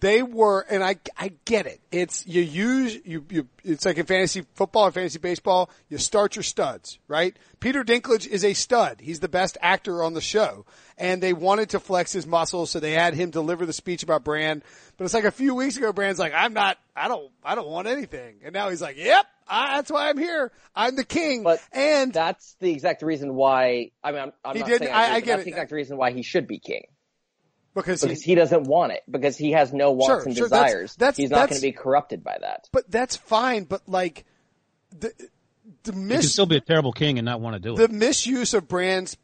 they were, and I, I get it. It's, you use, you, you, it's like in fantasy football and fantasy baseball, you start your studs, right? Peter Dinklage is a stud. He's the best actor on the show. And they wanted to flex his muscles, so they had him deliver the speech about Bran. But it's like a few weeks ago, Bran's like, I'm not, I don't, I don't want anything. And now he's like, yep, I, that's why I'm here. I'm the king. But and That's the exact reason why. I mean, I'm, I'm He not did- saying I- agree, I get that's it. the exact reason why he should be king because because he, he doesn't want it because he has no wants Sure, and sure, desires. that's- He's not going to be corrupted by that. but that's fine. But like, the, the He can still be a terrible king and not want to do the it. misuse of Bran's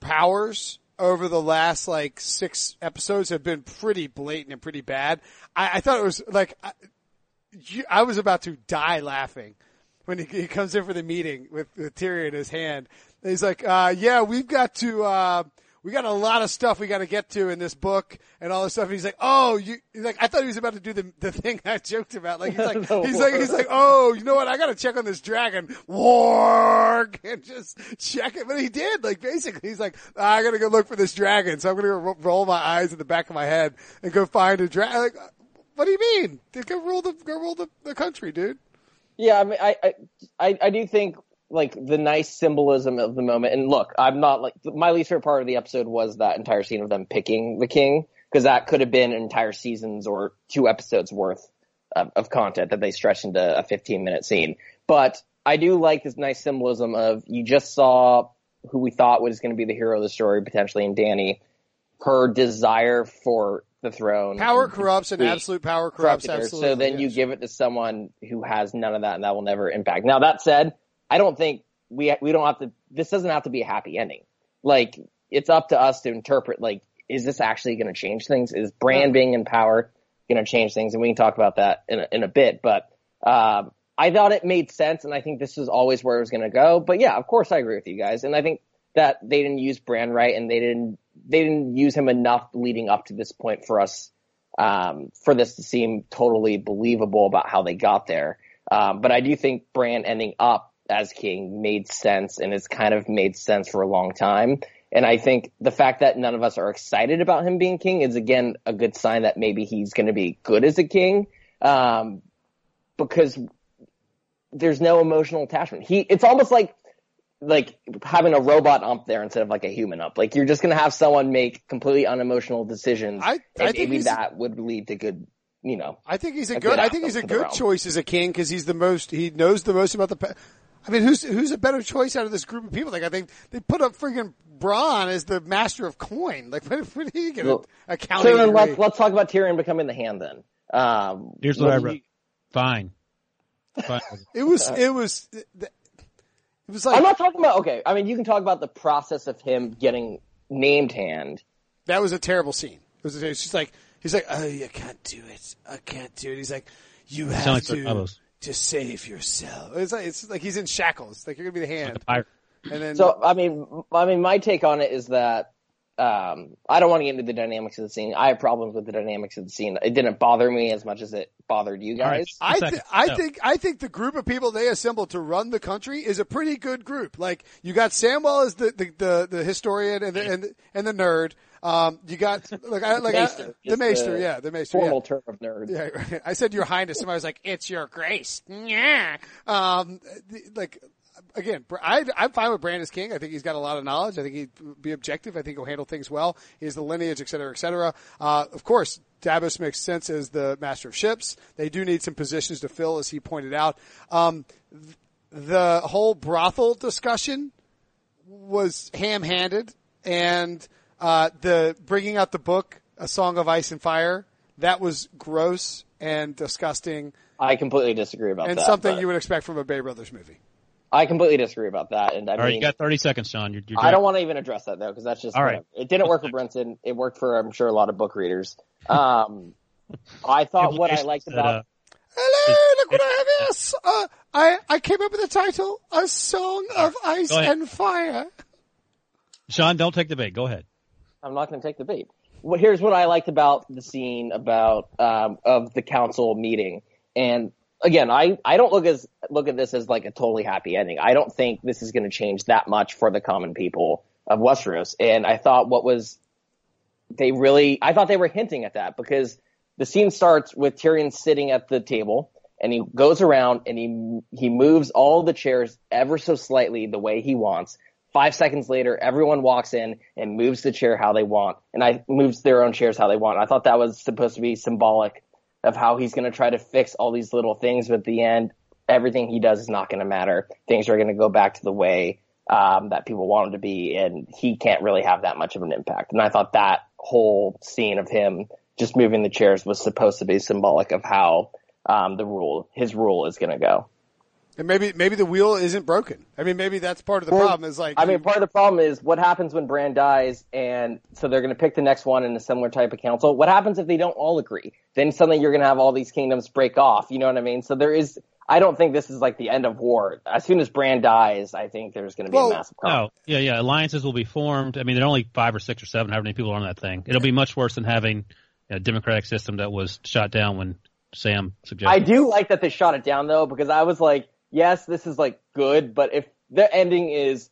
powers over the last like six episodes have been pretty blatant and pretty bad. I, I thought it was like I, you, I was about to die laughing when he, he comes in for the meeting with, with Tyrion in his hand. And he's like, uh, "Yeah, we've got to." Uh, we got a lot of stuff we got to get to in this book and all this stuff. And he's like, oh, you, he's like, I thought he was about to do the, the thing I joked about. Like, he's like, The he's like, he's like, oh, you know what? I got to check on this dragon. Warg! And just check it. But he did. Like, basically, he's like, I got to go look for this dragon. So I'm going to go roll my eyes in the back of my head and go find a dragon. Like, what do you mean? Go rule the, go rule the, the country, dude. Yeah, I mean, I, I, I do think like the nice symbolism of the moment. And look, I'm not like my least favorite part of the episode was that entire scene of them picking the king because that could have been an entire seasons or two episodes worth of, of content that they stretched into a 15 minute scene. But I do like this nice symbolism of you just saw who we thought was going to be the hero of the story potentially in Danny, her desire for the throne. Power corrupts and absolute power corrupts absolutely. So then you give it to someone who has none of that, and that will never impact. Now that said, I don't think we we don't have to. This doesn't have to be a happy ending. Like it's up to us to interpret. Like, is this actually going to change things? Is Bran being in power going to change things? And we can talk about that in a, in a bit. But um, I thought it made sense, and I think this is always where it was going to go. But yeah, of course, I agree with you guys, and I think that they didn't use Bran right, and they didn't they didn't use him enough leading up to this point for us um, for this to seem totally believable about how they got there. Um, but I do think Bran ending up as king made sense and it's kind of made sense for a long time. And I think the fact that none of us are excited about him being king is again a good sign that maybe he's going to be good as a king. Um, because there's no emotional attachment. He, it's almost like, like having a robot ump there instead of like a human ump. Like you're just going to have someone make completely unemotional decisions. I- I and maybe that would lead to good, you know, I think he's a a good. good I think he's a outcome for the good realm. choice as a king because he's the most. He knows the most about the. Pa- I mean, who's who's a better choice out of this group of people? Like, I think they put up freaking Bronn as the master of coin. Like, what, what do you get? Well, a accounting So then let's let's talk about Tyrion becoming the hand. Then um, Here's what I wrote. you- Fine. Fine. It was. It was. It was like I'm not talking about okay. I mean, you can talk about the process of him getting named hand. that was a terrible scene. It was. It's just like he's like, oh, you can't do it. I can't do it. He's like, you have to Carlos. To save yourself. It's like it's like he's in shackles. Like you're gonna be the hand, Pirate. and then So I mean, I mean, my take on it is that um, I don't want to get into the dynamics of the scene. I have problems with the dynamics of the scene. It didn't bother me as much as it bothered you All right. guys. I, th- I No. think I think the group of people they assembled to run the country is a pretty good group. Like you got Samwell as the the, the, the historian and the, and the, and the nerd. Um, you got like I like I, the maester, the yeah, the maester. Formal Yeah. term of nerd. Yeah, right. I said your highness. and I was like, "It's your grace." Yeah. Um, the- like again, I, I'm fine with Brandis King. I think he's got a lot of knowledge. I think he'd be objective. I think he'll handle things well. He has the lineage, et cetera, et cetera. Uh, of course, Davos makes sense as the master of ships. They do need some positions to fill, as he pointed out. Um, th- the whole brothel discussion was ham-handed, and uh, the bringing out the book, A Song of Ice and Fire, that was gross and disgusting, I completely disagree about and that. And something you would expect from a Bay Brothers movie. I completely disagree about that. And I All right, mean, you got 30 seconds, Sean. You're, you're I don't want to even address that though, because that's just All right. It didn't work for Brinson. It worked for I'm sure a lot of book readers. Um, I thought what I liked Said, about uh, Hello, look what I have here. Uh, I, I came up with the title, A Song of Ice and Fire. Sean, don't take the bait. Go ahead. I'm not going to take the bait. Well, here's what I liked about the scene about um, of the council meeting, and again, I I don't look as look at this as like a totally happy ending. I don't think this is going to change that much for the common people of Westeros, and I thought what was they really I thought they were hinting at that because the scene starts with Tyrion sitting at the table and he goes around and he he moves all the chairs ever so slightly the way he wants. Five seconds later, everyone walks in and moves the chair how they want, and I moves their own chairs how they want. I thought that was supposed to be symbolic of how he's going to try to fix all these little things, but at the end, everything he does is not going to matter. Things are going to go back to the way um, that people want them to be, and he can't really have that much of an impact. And I thought that whole scene of him just moving the chairs was supposed to be symbolic of how um, the rule, his rule, is going to go. And maybe, maybe the wheel isn't broken. I mean, maybe that's part of the Well, problem is like, I mean, part of the problem is what happens when Bran dies, and so they're going to pick the next one in a similar type of council. What happens if they don't all agree? Then suddenly you're going to have all these kingdoms break off. You know what I mean? So there is. I don't think this is like the end of war. As soon as Bran dies, I think there's going to be Well, a massive conflict. No, oh, yeah, yeah. Alliances will be formed. I mean, there are only five or six or seven, however many people are on that thing. It'll be much worse than having a democratic system that was shot down when Sam suggested. I do like that they shot it down though, because I was like, yes, this is like good, but if the ending is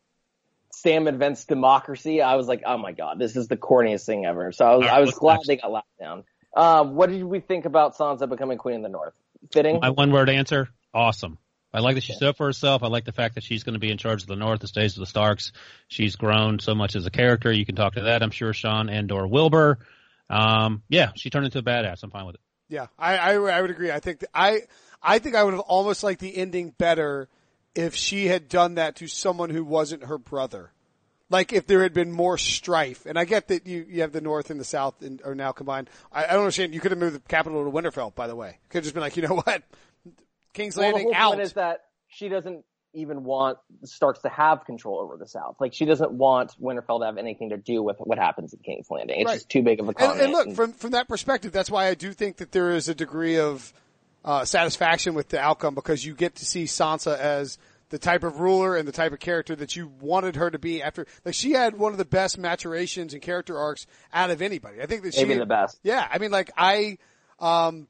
Sam invents democracy, I was like, oh my god, this is the corniest thing ever. So I was, All right, I was glad next? they got laughed down. Um, what did we think about Sansa becoming queen of the North? Fitting? My one word answer: awesome. I like that she stood up for herself. I like the fact that she's going to be in charge of the North, the stays of the Starks. She's grown so much as a character. You can talk to that, I'm sure, Sean and or Wilbur. Um, yeah, she turned into a badass. I'm fine with it. Yeah, I, I, I would agree. I think that I I think I would have almost liked the ending better if she had done that to someone who wasn't her brother. Like if there had been more strife, and I get that you, you have the North and the South and are now combined. I, I don't understand. You could have moved the capital to Winterfell, by the way. Could have just been like, you know what, King's well, the Landing whole out. point is that she doesn't even want the Starks to have control over the South. Like she doesn't want Winterfell to have anything to do with what happens in King's Landing. It's Right. just too big of a and, and look, from from that perspective, that's why I do think that there is a degree of uh, satisfaction with the outcome because you get to see Sansa as the type of ruler and the type of character that you wanted her to be. After, like, she had one of the best maturations and character arcs out of anybody. I think that she- maybe she the best. Yeah, I mean, like I, um,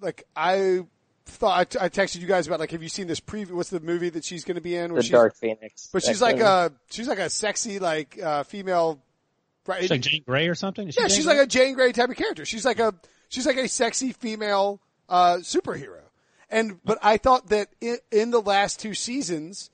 like I thought I, I texted you guys about like, have you seen this preview? What's the movie that she's going to be in? Where The she's, Dark Phoenix. but she's like thing. a she's like a sexy like uh, female. Right? She's like Jane Grey or something. Is she Yeah, Jane she's Grey? like a Jane Grey type of character. She's like a she's like a sexy female uh, superhero. And but I thought that in, in the last two seasons,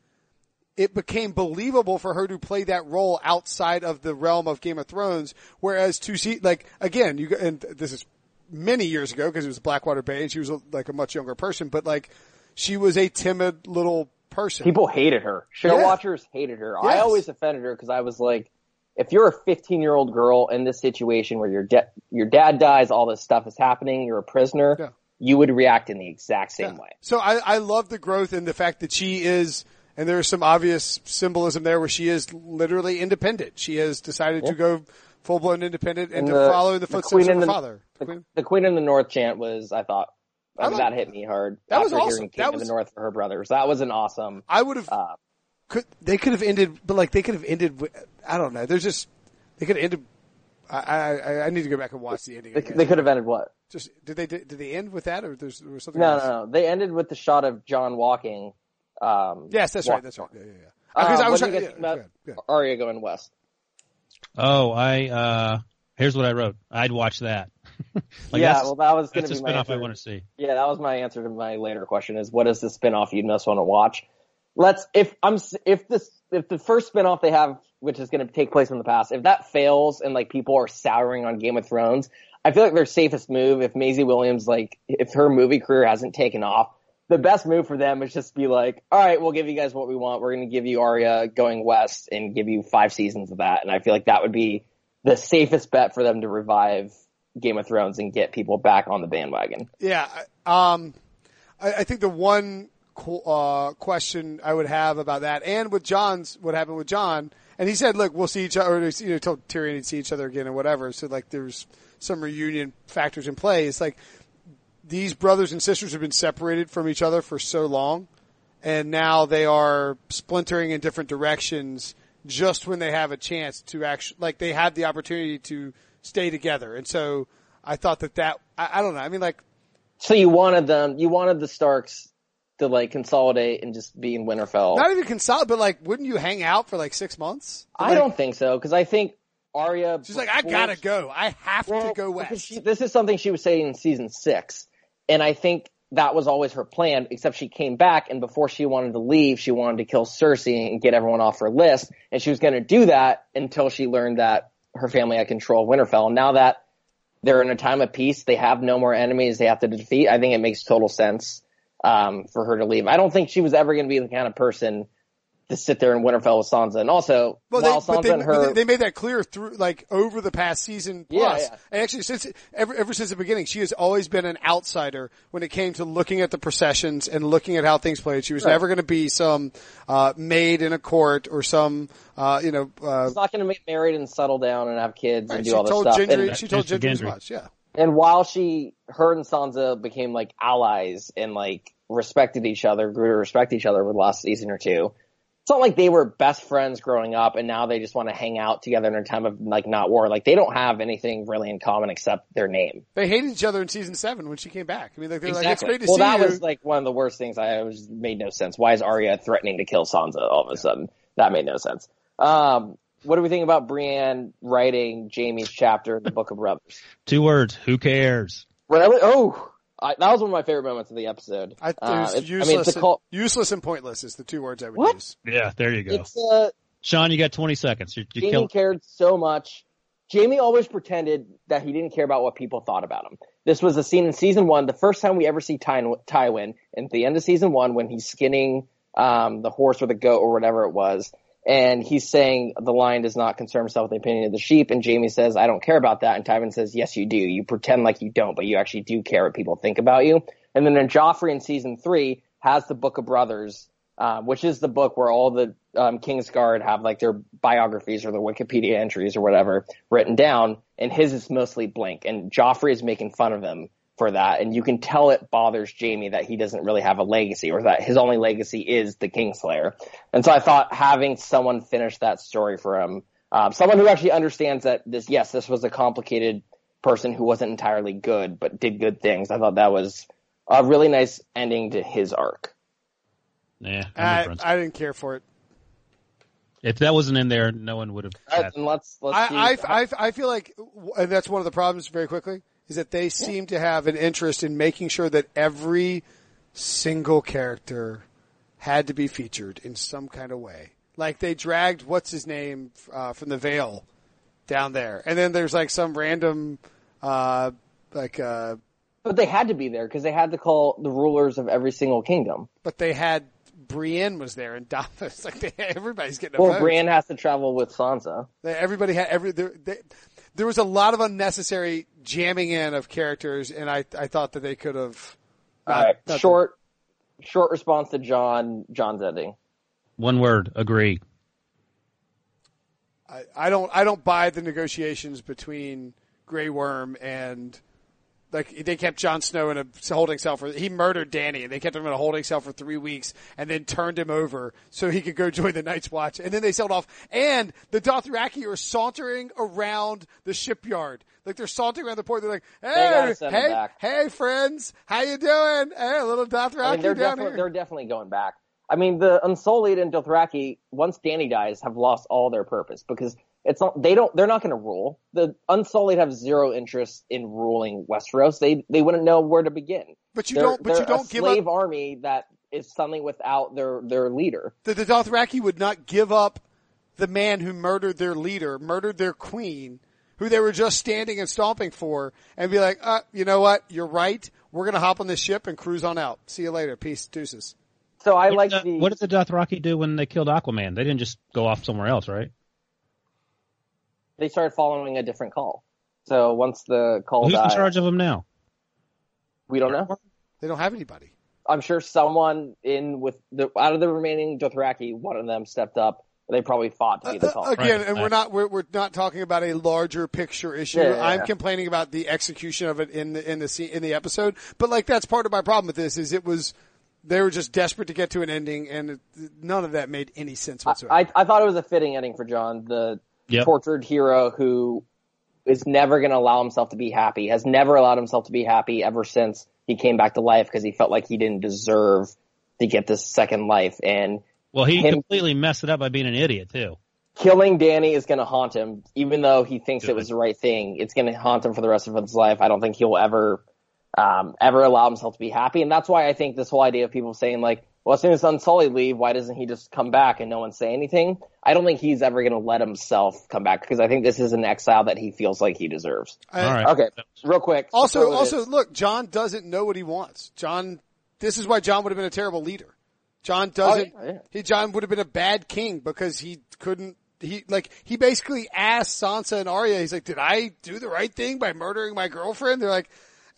it became believable for her to play that role outside of the realm of Game of Thrones. Whereas to see like again, you and this is many years ago because it was Blackwater Bay and she was a, like a much younger person, but like she was a timid little person. People hated her. Show Yeah. watchers hated her. I always offended her because I was like, if you're a 15 year old girl in this situation where your da- your dad dies, all this stuff is happening, you're a prisoner, Yeah. You would react in the exact same Yeah. way. So I, I love the growth and the fact that she is, and there's some obvious symbolism there where she is literally independent. She has decided to go full blown independent and, And to follow in the the footsteps of her the- father. The, Queen? the Queen in the North chant was, I thought, I mean, that hit me hard. That was after awesome. hearing King That of was- the North for her brothers. That was an awesome. I would have, Uh, could, they could have ended, but like they could have ended with, I don't know. There's just, they could have ended, I, I, I- I need to go back and watch the ending. they, again. they could have ended what? just, did they, did they end with that or there's, there was something No, else? no, no. They ended with the shot of Jon walking. Um, Yes, that's walk- right. That's right. Yeah, yeah, yeah. Uh, Because I was what do you trying- guys think yeah, about go ahead, go ahead. Arya going west? Oh, I uh here's what I wrote. I'd watch that. like yeah, well, that was going to be my spinoff answer. I want to see. Yeah, that was my answer to my later question: is what is the spinoff you most want to watch? Let's if I'm if this if the first spinoff they have, which is going to take place in the past, if that fails and like people are souring on Game of Thrones, I feel like their safest move if Maisie Williams like if her movie career hasn't taken off, the best move for them is just be like, all right, we'll give you guys what we want. We're going to give you Arya going west and give you five seasons of that, and I feel like that would be the safest bet for them to revive Game of Thrones and get people back on the bandwagon. Yeah, um, I, I think the one uh, question I would have about that, and with Jon's, what happened with Jon, and he said, "Look, we'll see each other." Or, you know, told Tyrion he'd see each other again, or whatever. So like, there's some reunion factors in play. It's like these brothers and sisters have been separated from each other for so long, and now they are splintering in different directions just when they have a chance to actually, like they have the opportunity to stay together. And so I thought that that, I, I don't know. I mean, like, So you wanted them, you wanted the Starks to like consolidate and just be in Winterfell. not even consolidate, but like, wouldn't you hang out for like six months? I don't think so because I think Arya. She's like, I gotta she- go. I have Well, to go west. she- this is something she was saying in season six, and I think that was always her plan. Except she came back, and before she wanted to leave, she wanted to kill Cersei and get everyone off her list, and she was going to do that until she learned that her family had control of Winterfell. And now that they're in a time of peace, they have no more enemies they have to defeat. I think it makes total sense um, for her to leave. I don't think she was ever going to be the kind of person to sit there in Winterfell with Sansa. And also, Well, while they, but Sansa they, and her, they- they made that clear through, like, over the past season plus. yeah. And actually, since, ever, ever since the beginning, she has always been an outsider when it came to looking at the processions and looking at how things played. She was Right. never going to be some, uh, maid in a court or some, uh, you know, uh, she's not going to get married and settle down and have kids and do she all this told stuff. Gendry, And- she told Mr. Gendry as Gendry. much, yeah. And while she, her and Sansa became like allies and like respected each other, grew to respect each other over the last season or two. It's not like they were best friends growing up and now they just want to hang out together in a time of like not war. Like they don't have anything really in common except their name. They hated each other in season seven when she came back. I mean, like, they're like, it's great to well, see that you. was like one of the worst things. I was made no sense. Why is Arya threatening to kill Sansa all of a sudden? That made no sense. Um, what do we think about Brienne writing Jaime's chapter in the Book of Brothers? Two words. Who cares? Really? Oh, I, that was one of my favorite moments of the episode. I, Uh, it- useless, I mean, it's a call. and, useless and pointless is the two words I would What? use. Yeah, there you go. It's uh, Sean, you got 20 seconds. You, you Jaime kill. cared so much. Jaime always pretended that he didn't care about what people thought about him. This was a scene in season one, the first time we ever see Ty- Tywin, at the end of season one, when he's skinning um, the horse or the goat or whatever it was, and he's saying the lion does not concern himself with the opinion of the sheep, and Jaime says, "I don't care about that," and Tywin says, "Yes, you do. You pretend like you don't, but you actually do care what people think about you." And then in Joffrey in season three has the Book of Brothers, uh, which is the book where all the um, Kingsguard have like their biographies or their Wikipedia entries or whatever written down, and his is mostly blank. And Joffrey is making fun of him for that, and you can tell it bothers Jaime that he doesn't really have a legacy, or that his only legacy is the Kingslayer. And so I thought having someone finish that story for him, um, someone who actually understands that this, yes, this was a complicated person who wasn't entirely good, but did good things. I thought that was a really nice ending to his arc. Yeah, I'm I, didn't care for it. if that wasn't in there, no one would have. And let's let's. I, I, I, I feel like, and that's one of the problems very quickly, is that they seem to have an interest in making sure that every single character had to be featured in some kind of way. Like they dragged, what's his name, uh, from the Vale down there. And then there's like some random, uh, like, uh, but they had to be there because they had to call the rulers of every single kingdom. but they had, Brienne was there and it's like they, everybody's getting a Or vote. Brienne has to travel with Sansa. They- Everybody had every they, there was a lot of unnecessary jamming in of characters, and I I thought that they could have. Uh, All not- right, not- short short response to Jon Jon's ending. One word. Agree. I, I don't I don't buy the negotiations between Grey Worm and like they kept Jon Snow in a holding cell for he murdered Danny and they kept him in a holding cell for three weeks and then turned him over so he could go join the Night's Watch. And then they sailed off. And the Dothraki are sauntering around the shipyard. Like they're sauntering around the port. They're like hey him hey hey friends. How you doing? Hey a little Dothraki I mean, they're down here. they're definitely going back. I mean, the Unsullied and Dothraki, once Danny dies, have lost all their purpose because it's not they don't they're not going to rule. The Unsullied have zero interest in ruling Westeros. They they wouldn't know where to begin. but you They're- don't but you they're don't a give slave up army that is suddenly without their their leader. the, the Dothraki would not give up the man who murdered their leader, murdered their queen, who they were just standing and stomping for, and be like, uh, you know what? You're right. We're gonna hop on this ship and cruise on out. See you later. Peace, deuces. So I What like the- the what did the Dothraki do when they killed Aquaman? They didn't just go off somewhere else, right? They started following a different call. So once the call Who's in charge of them now? we don't know. They don't have anybody. I'm sure someone in with the out of the remaining Dothraki, one of them stepped up They probably fought to be the Uh, again, Right. and we're not we're, we're not talking about a larger picture issue. Yeah, yeah, I'm yeah. complaining about the execution of it in the in the scene, in the episode. But like that's part of my problem with this is it was they were just desperate to get to an ending, and none of that made any sense whatsoever. I, I thought it was a fitting ending for Jon, the Yep. tortured hero who is never going to allow himself to be happy, has never allowed himself to be happy ever since he came back to life because he felt like he didn't deserve to get this second life. And Well, he completely messed it up by being an idiot too. killing Danny is going to haunt him, even though he thinks it was the right thing. It's going to haunt him for the rest of his life. I don't think he'll ever, um, ever allow himself to be happy. And that's why I think this whole idea of people saying like, well, as soon as Unsullied leave, why doesn't he just come back and no one say anything? I don't think he's ever going to let himself come back because I think this is an exile that he feels like he deserves. I- All right. Okay, real quick. Also, superlatives. also, look, Jon doesn't know what he wants. Jon, this is why Jon would have been a terrible leader. Jon doesn't. Oh, yeah, yeah. He Jon would have been a bad king because he couldn't. He like he basically asked Sansa and Arya. He's like, "Did I do the right thing by murdering my girlfriend?" They're like,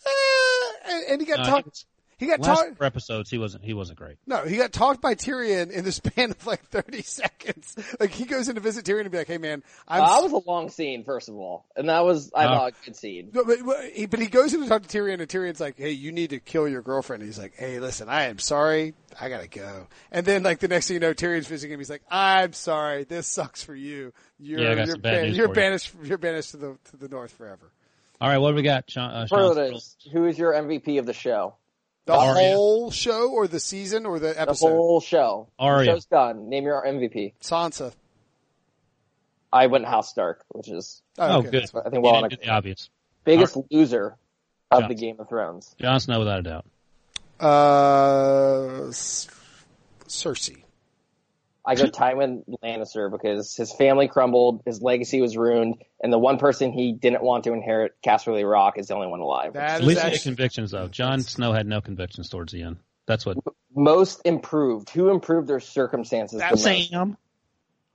eh, and, and he got No, talked. He got Last talked. four episodes, he wasn't he wasn't great. No, he got talked by Tyrion in the span of like thirty seconds. Like he goes in to visit Tyrion and be like, "Hey man, I'm." Uh, that was a long scene, first of all, and that was I Uh, thought a good scene. But, but, but he, but he goes in to talk to Tyrion, and Tyrion's like, "Hey, you need to kill your girlfriend." And He's like, "Hey, listen, I am sorry, I gotta go." And then, like the next thing you know, Tyrion's visiting him. He's like, "I'm sorry, this sucks for you. You're Yeah, I got you're, some bad news you're for you." banished. You're banished to the to the north forever." All right, what do we got, Sean? Uh, Sean? Who is your MVP of the show? The Arya. whole show, or the season, or the episode? The whole show. Arya. The show's done. Name your MVP. Sansa. I went House Stark, which is Oh, okay, good. that's fine. I think You well didn't do the obvious. biggest loser of Yeah. the Game of Thrones. Jon Snow, without a doubt. Uh, Cersei. I go Tywin Lannister because his family crumbled, his legacy was ruined, and the one person he didn't want to inherit Casterly Rock is the only one alive. That At least he had actually, convictions, though. Jon Snow had no convictions towards the end. That's what. Most improved. Who improved their circumstances the most? Sam.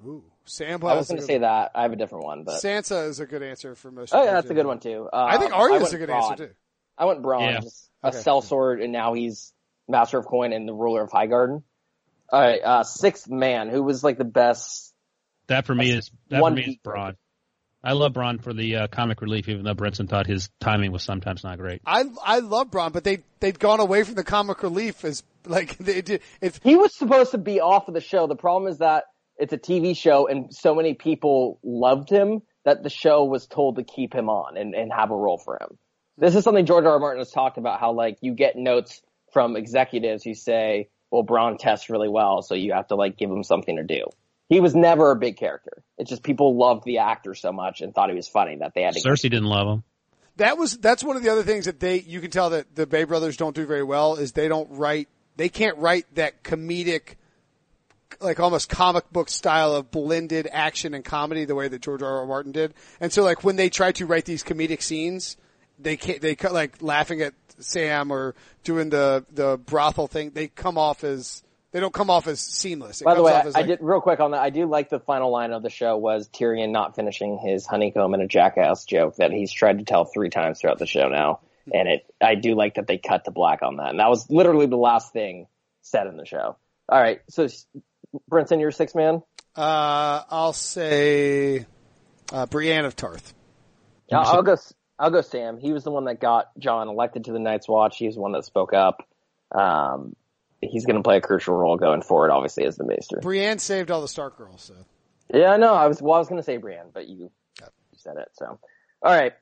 ooh, Sam. I was going to say that. I have a different one, but Sansa is a good answer for most. oh yeah, that's a good one too. I think uh, Arya is a good Bronn. answer too. I went Bronn, Yeah. a Okay. sellsword, and now he's master of coin and the ruler of Highgarden. All right, uh, sixth man, who was like the best. That for me is that One for me is beat. Bronn. I love Bronn for the uh, comic relief, even though Brinson thought his timing was sometimes not great. I I love Bronn, but they they'd gone away from the comic relief as like they did. If He was supposed to be off of the show. The problem is that it's a TV show, and so many people loved him that the show was told to keep him on and, and have a role for him. This is something George R. R. Martin has talked about. How like you get notes from executives who say, "Well, Bronn tests really well, so you have to like give him something to do." He was never a big character. It's just people loved the actor so much and thought he was funny that they had to. Cersei didn't love him. that was that's one of the other things that they you can tell that the Bay brothers don't do very well is they don't write they can't write that comedic like almost comic book style of blended action and comedy the way that George R. R. Martin did. And so like when they try to write these comedic scenes, they can't they cut like laughing at Sam or doing the the brothel thing, they come off as they don't come off as seamless. It By the way, I, like, did real quick on that. I do like the final line of the show was Tyrion not finishing his honeycomb and a jackass joke that he's tried to tell three times throughout the show now. And it, I do like that they cut to black on that. And that was literally the last thing said in the show. All right. So, Brinson, you're six man. uh I'll say uh Brienne of Tarth. I'll, I'll go. I'll go. Sam. He was the one that got Jon elected to the Night's Watch. He was the one that spoke up. Um, he's going to play a crucial role going forward, obviously, as the Maester. Brienne saved all the Stark girls, so Yeah, no, I was well, I was going to say Brienne, but you, you said it. So, all right.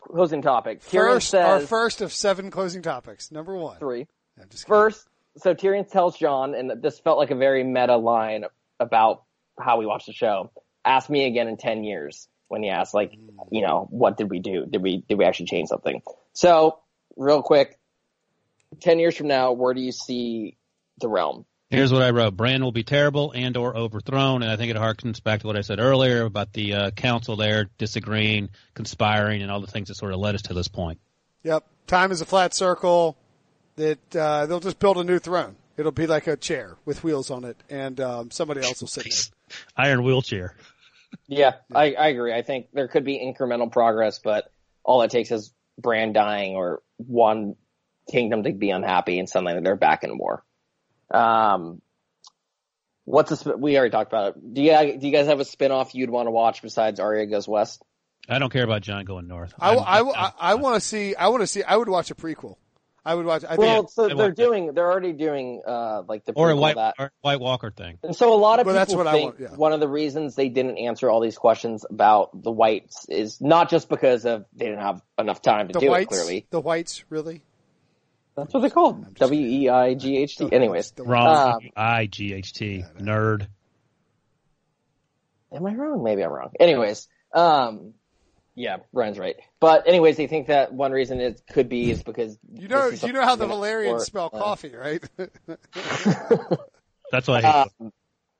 Closing topic. Tyrion First, our first of seven closing topics. Number one. three. I'm just. First, so Tyrion tells Jon, and this felt like a very meta line about how we watch the show. Ask me again in ten years when he asks, like, you know, what did we do? Did we did we actually change something? So, real quick, ten years from now, where do you see the realm? Here's what I wrote: Bran will be terrible and or overthrown, and I think it harkens back to what I said earlier about the uh, council there disagreeing, conspiring, and all the things that sort of led us to this point. Yep. Time is a flat circle. That uh, they'll just build a new throne. It'll be like a chair with wheels on it, and um, somebody else will sit in it. Iron wheelchair. Yeah, I, I agree. I think there could be incremental progress, but all it takes is Bran dying or one kingdom to be unhappy and suddenly they're back in war. Um, What's a sp- we already talked about it. Do you do you guys have a spin-off you'd want to watch besides Arya Goes West? I don't care about Jon going north. I, I'm- I, I, want to see. I want to see. I would watch a prequel. I would watch. I think. Well, so they're want that. doing they're already doing uh like the or a White that. or White Walker thing. And so a lot of Well, that's people what I think want, yeah. one of the reasons they didn't answer all these questions about the whites is not just because of they didn't have enough time to the do whites. it. Clearly, The whites, really. that's what they're called. W e i g h t. Anyways, The- Wrong. Um, I G H T nerd. am I wrong? Maybe I'm wrong. Anyways, um, yeah, Ryan's right. But anyways, they think that one reason it could be is because You know, you know how the something that- Valyrians or, spell uh, coffee, right? That's why I hate. Um,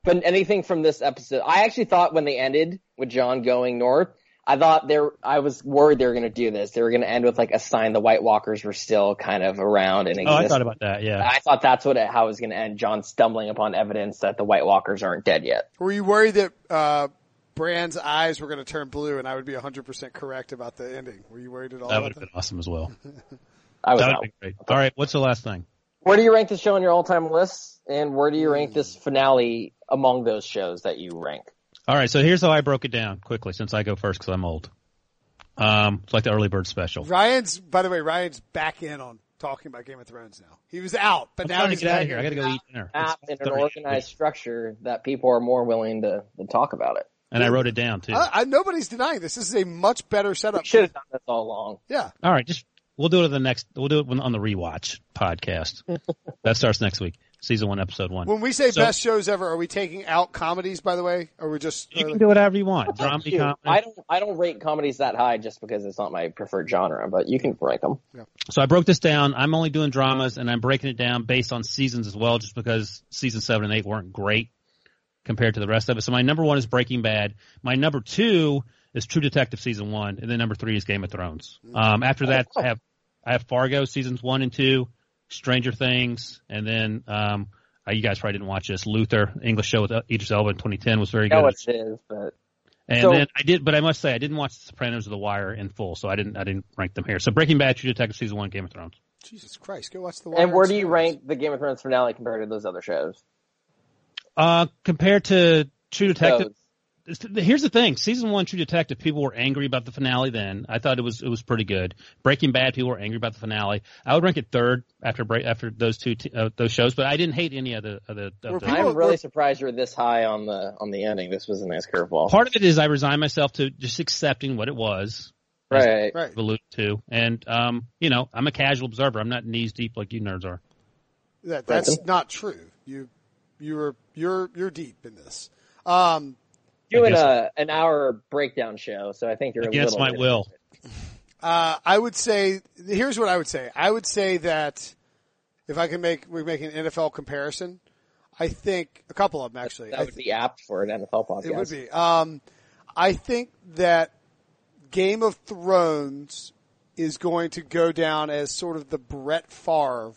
but anything from this episode, I actually thought when they ended with Jon going north, I thought there, I was worried they were going to do this. They were going to end with like a sign the White Walkers were still kind of around and oh, I thought about that. Yeah. I thought that's what it, how it was going to end. Jon stumbling upon evidence that the White Walkers aren't dead yet. Were you worried that uh, Bran's eyes were going to turn blue, and I would be 100 percent correct about the ending? Were you worried at all That would have been awesome as well. I was That would out. have been great. All right. What's the last thing? Where do you rank the show on your all-time list, and where do you rank this finale among those shows that you rank? All right. So here's how I broke it down quickly since I go first because I'm old. Um, it's like the early bird special. Ryan's, by the way, Ryan's back in on talking about Game of Thrones now. He was out, but I'm now trying to get out of here. I got to go eat dinner. App It's in an organized structure that people are more willing to, to talk about it. And I wrote it down too. I, I, nobody's denying this. This is a much better setup. We should have done this all along. Yeah. All right. Just we'll do it on the next. We'll do it on the rewatch podcast. that starts next week. Season one, episode one. When we say So- best shows ever, are we taking out comedies? By the way, or we just? You uh, can do whatever you want. Drama, comedy. I don't I don't rate comedies that high just because it's not my preferred genre, but you can rank them. Yeah. So I broke this down. I'm only doing dramas, and I'm breaking it down based on seasons as well, just because season seven and eight weren't great compared to the rest of it. So my number one is Breaking Bad. My number two is True Detective season one, and then number three is Game of Thrones. Um, after that, I have I have Fargo seasons one and two, Stranger Things, and then um, uh, you guys probably didn't watch this. Luther, English show with Idris Elba in 2010 was very I know good. what it is, but And So- then I did, but I must say I didn't watch The Sopranos or The Wire in full, so I didn't I didn't rank them here. So Breaking Bad, True Detective season one, Game of Thrones. Jesus Christ, go watch the. One. And where do you rank the Game of Thrones finale compared to those other shows? Uh, compared to True Detective, Shows. here's the thing: season one, True Detective, people were angry about the finale. Then I thought it was it was pretty good. Breaking Bad, people were angry about the finale. I would rank it third after break after those two t- uh, those shows, but I didn't hate any of the of the. Of the I'm really surprised you're this high on the on the ending. This was a nice curveball. part of it is I resigned myself to just accepting what it was. Right. Right. I've alluded to, and um, you know, I'm a casual observer. I'm not knees deep like you nerds are. That that's Brinson? not true. You you're you're you're deep in this. Um, Doing guess- a an hour breakdown show, so I think you're Against a my will. uh, I would say here's what I would say. I would say that if I can make we make an NFL comparison, I think a couple of them actually. That I would be apt for an NFL podcast. It would be. Um, I think that Game of Thrones is going to go down as sort of the Brett Favre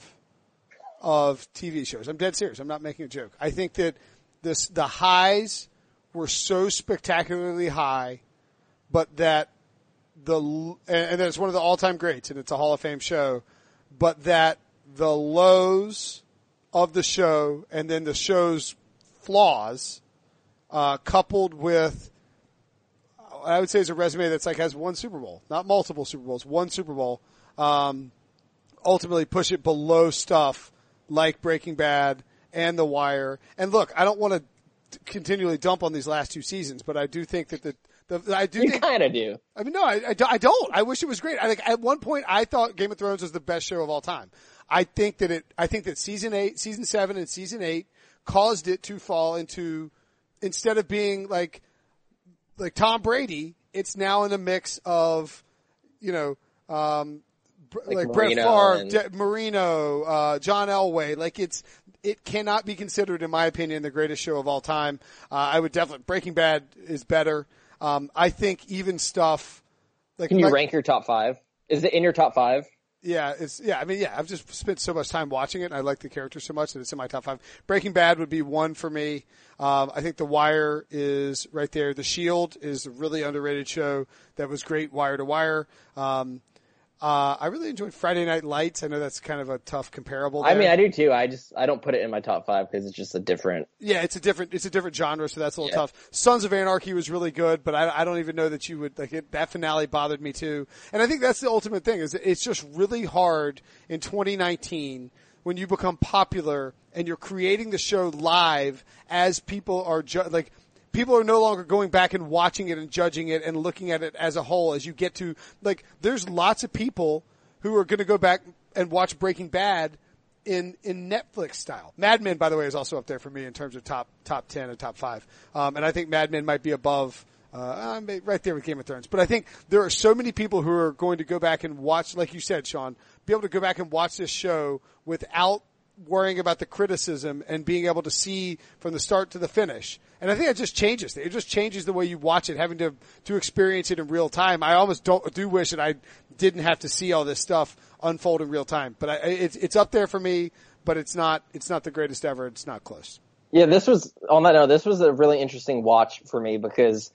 of TV shows. I'm dead serious. I'm not making a joke. I think that this the highs were so spectacularly high, but that the and it's one of the all time greats, and it's a Hall of Fame show, but that the lows of the show and then the show's flaws uh, coupled with I would say is a resume that's like has one Super Bowl, not multiple Super Bowls, one Super Bowl. Um, ultimately, push it below stuff like Breaking Bad and The Wire. And look, I don't want to continually dump on these last two seasons, but I do think that the, the I do You kind of do. I mean, no, I, I, I don't. I wish it was great. I like at one point I thought Game of Thrones was the best show of all time. I think that it. I think that season eight, season seven, and season eight caused it to fall into instead of being like like Tom Brady, it's now in a mix of you know. Um, like, Like Brett Favre, and- De- Marino, uh, John Elway, like it's, it cannot be considered, in my opinion, the greatest show of all time. Uh, I would definitely, Breaking Bad is better. Um, I think even stuff like, Can you like- rank your top five? Is it in your top five? yeah, it's yeah. I mean, yeah. I've just spent so much time watching it. and I like the character so much that it's in my top five. Breaking Bad would be one for me. Um, I think The Wire is right there. The Shield is a really underrated show that was great, wire to wire. Um, Uh, I really enjoyed Friday Night Lights. I know that's kind of a tough comparable. I mean, I do too. I just I don't put it in my top five because it's just a different. Yeah, it's a different it's a different genre, so that's a little Yeah. tough. Sons of Anarchy was really good, but I, I don't even know that you would like it, that finale bothered me too. And I think that's the ultimate thing is it's just really hard in 2019 when you become popular and you're creating the show live as people are ju- like people are no longer going back and watching it and judging it and looking at it as a whole as you get to like there's lots of people who are going to go back and watch Breaking Bad in in Netflix style. Mad Men, by the way, is also up there for me in terms of top top ten and top five. Um, and I think Mad Men might be above. Uh, uh, right there with Game of Thrones, but I think there are so many people who are going to go back and watch, like you said, Sean, be able to go back and watch this show without worrying about the criticism and being able to see from the start to the finish. And I think it just changes. It just changes the way you watch it, having to to experience it in real time. I almost don't do wish that I didn't have to see all this stuff unfold in real time. But I, it's it's up there for me, but it's not it's not the greatest ever. It's not close. Yeah, this was on that note. This was a really interesting watch for me because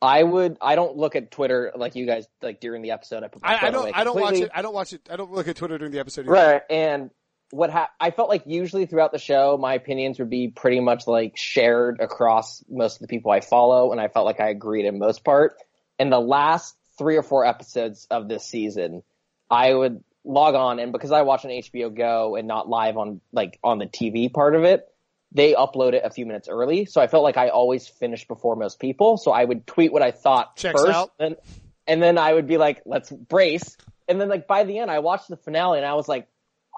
I would I don't look at Twitter like you guys like during the episode. I put I, I don't I don't watch it. I don't watch it. I don't look at Twitter during the episode. either. Right, and what ha- I felt like usually throughout the show, my opinions would be pretty much like shared across most of the people I follow, and I felt like I agreed in most part. In the last three or four episodes of this season, I would log on, and because I watch on HBO Go and not live on like on the TV part of it, they upload it a few minutes early. So I felt like I always finished before most people. So I would tweet what I thought Checks first, and and then I would be like, "Let's brace." And then like by the end, I watched the finale, and I was like,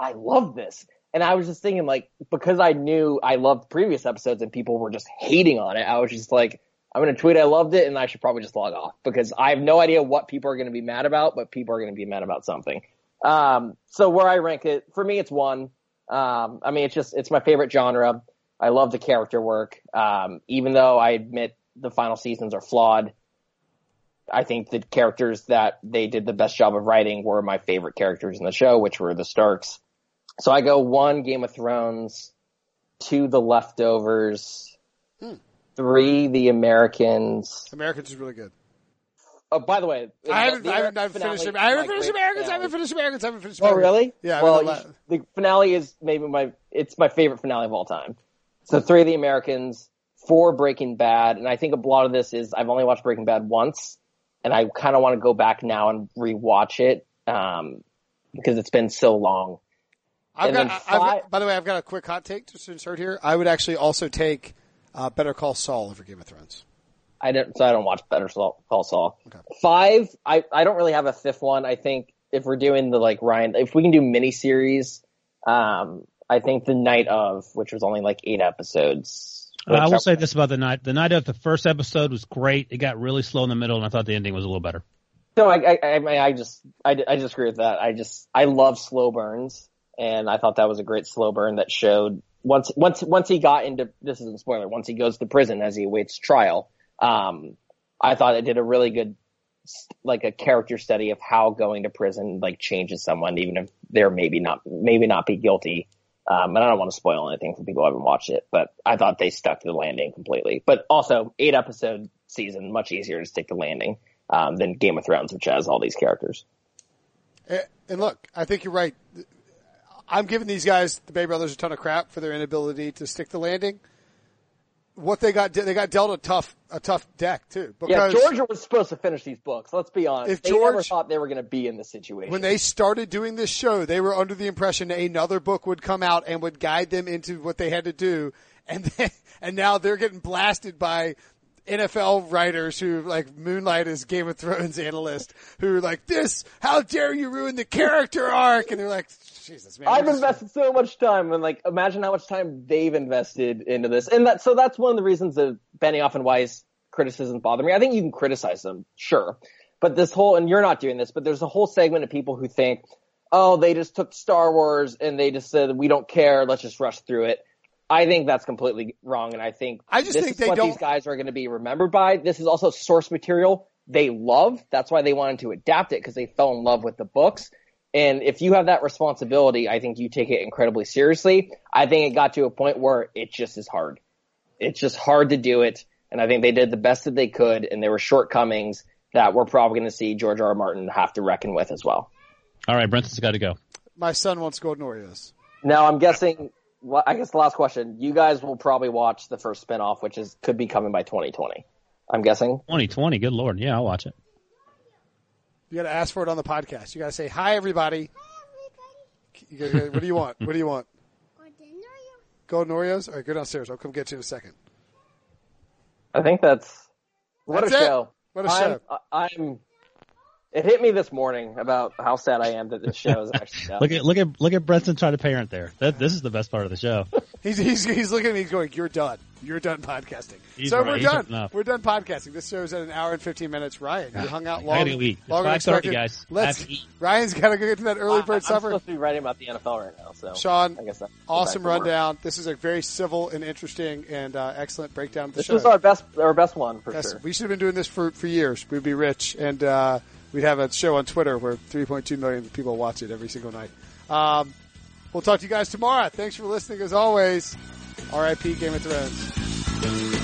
"I love this." And I was just thinking, like, because I knew I loved previous episodes and people were just hating on it, I was just like, I'm going to tweet I loved it and I should probably just log off because I have no idea what people are going to be mad about, but people are going to be mad about something. Um, so where I rank it, for me, it's one. Um, I mean, it's just, it's my favorite genre. I love the character work. Um, even though I admit the final seasons are flawed, I think the characters that they did the best job of writing were my favorite characters in the show, which were the Starks. So I go one Game of Thrones, two The Leftovers, three The Americans. Americans is really good. Oh, by the way, I haven't, the I haven't, I haven't finished. is I haven't finished great Americans. I haven't finished Americans. I haven't finished. Oh, really? Yeah. Well, mean, you the the finale is maybe my it's my favorite finale of all time. So three of the Americans, four Breaking Bad, and I think a lot of this is I've only watched Breaking Bad once, and I kind of want to go back now and rewatch it um, because it's been so long. I've got, then I- I've got, by the way, I've got a quick hot take just to insert here. I would actually also take uh, Better Call Saul over Game of Thrones. I don't, so I don't watch Better Saul, Call Saul. Five, I, I don't really have a fifth one. I think if we're doing the like Ryan, if we can do miniseries, um, I think the night of, which was only like eight episodes. Uh, I which will say this about the night. The night of the first episode was great. It got really slow in the middle, and I thought the ending was a little better. No, I, I, I, I just, I, I just agree with that. I just, I love slow burns, and I thought that was a great slow burn that showed once, once, once he got into, this isn't a spoiler, once he goes to prison as he awaits trial, um, I thought it did a really good, like a character study of how going to prison, like, changes someone, even if they're maybe not, maybe not be guilty. Um, and I don't want to spoil anything for people who haven't watched it, but I thought they stuck to the landing completely. But also, eight episode season, much easier to stick to landing um, than Game of Thrones, which has all these characters. Eh, And look, I think you're right. I'm giving these guys, the Bay Brothers, a ton of crap for their inability to stick the landing. What they got, they got dealt a tough, a tough deck too. Yeah, Because Georgia was supposed to finish these books. Let's be honest. If they never George- thought they were going to be in this situation. when they started doing this show, they were under the impression another book would come out and would guide them into what they had to do, and then, and now they're getting blasted by NFL writers who like moonlight as Game of Thrones analyst who are like this. How dare you ruin the character arc? And they're like, Jesus, man. I've invested so much time, and like, imagine how much time they've invested into this. And that, so that's one of the reasons that Benioff and Weiss criticisms bother me. I think you can criticize them, sure, but this whole, and you're not doing this, but there's a whole segment of people who think, oh, they just took Star Wars and they just said we don't care, let's just rush through it. I think that's completely wrong, and I think I just this think is they what don't- these guys are going to be remembered by. This is also source material they love. That's why they wanted to adapt it because they fell in love with the books. And if you have that responsibility, I think you take it incredibly seriously. I think it got to a point where it just is hard. It's just hard to do it. And I think they did the best that they could, and there were shortcomings that we're probably going to see George R. R. Martin have to reckon with as well. All right, Brinson's got to go. My son wants golden Oreos. Now I'm guessing. Well, I guess the last question. You guys will probably watch the first spinoff, which is could be coming by 2020. I'm guessing. 2020, good lord. Yeah, I'll watch it. You got to ask for it on the podcast. You got to say hi, everybody. You gotta, what do you want? What do you want? Golden Oreos. All right, go downstairs. I'll come get you in a second. I think that's what That's a it. show. What a I'm, show. I'm. It hit me this morning about how sad I am that this show is actually done. Look at look at look at Brinson trying to parent there. That this is the best part of the show. He's, he's, he's looking at me. Going, "You're done. You're done podcasting." He's so right. we're He's done. enough. We're done podcasting. This show's at an hour and fifteen minutes. Ryan, you hung out I long. gotta go eat. It's 5:30, expected. guys. Let's. have to eat. Ryan's got to go get to that early bird I'm supper. supposed to be writing about the NFL right now, so Sean, I guess that's awesome back work. rundown. This is a very civil and interesting and uh, excellent breakdown of the This show. was our best, our best one for Yes, sure. we should have been doing this for, for years. We'd be rich, and uh, we'd have a show on Twitter where 3.2 million people watch it every single night. Um, we'll talk to you guys tomorrow. Thanks for listening, as always. R.I.P. Game of Thrones.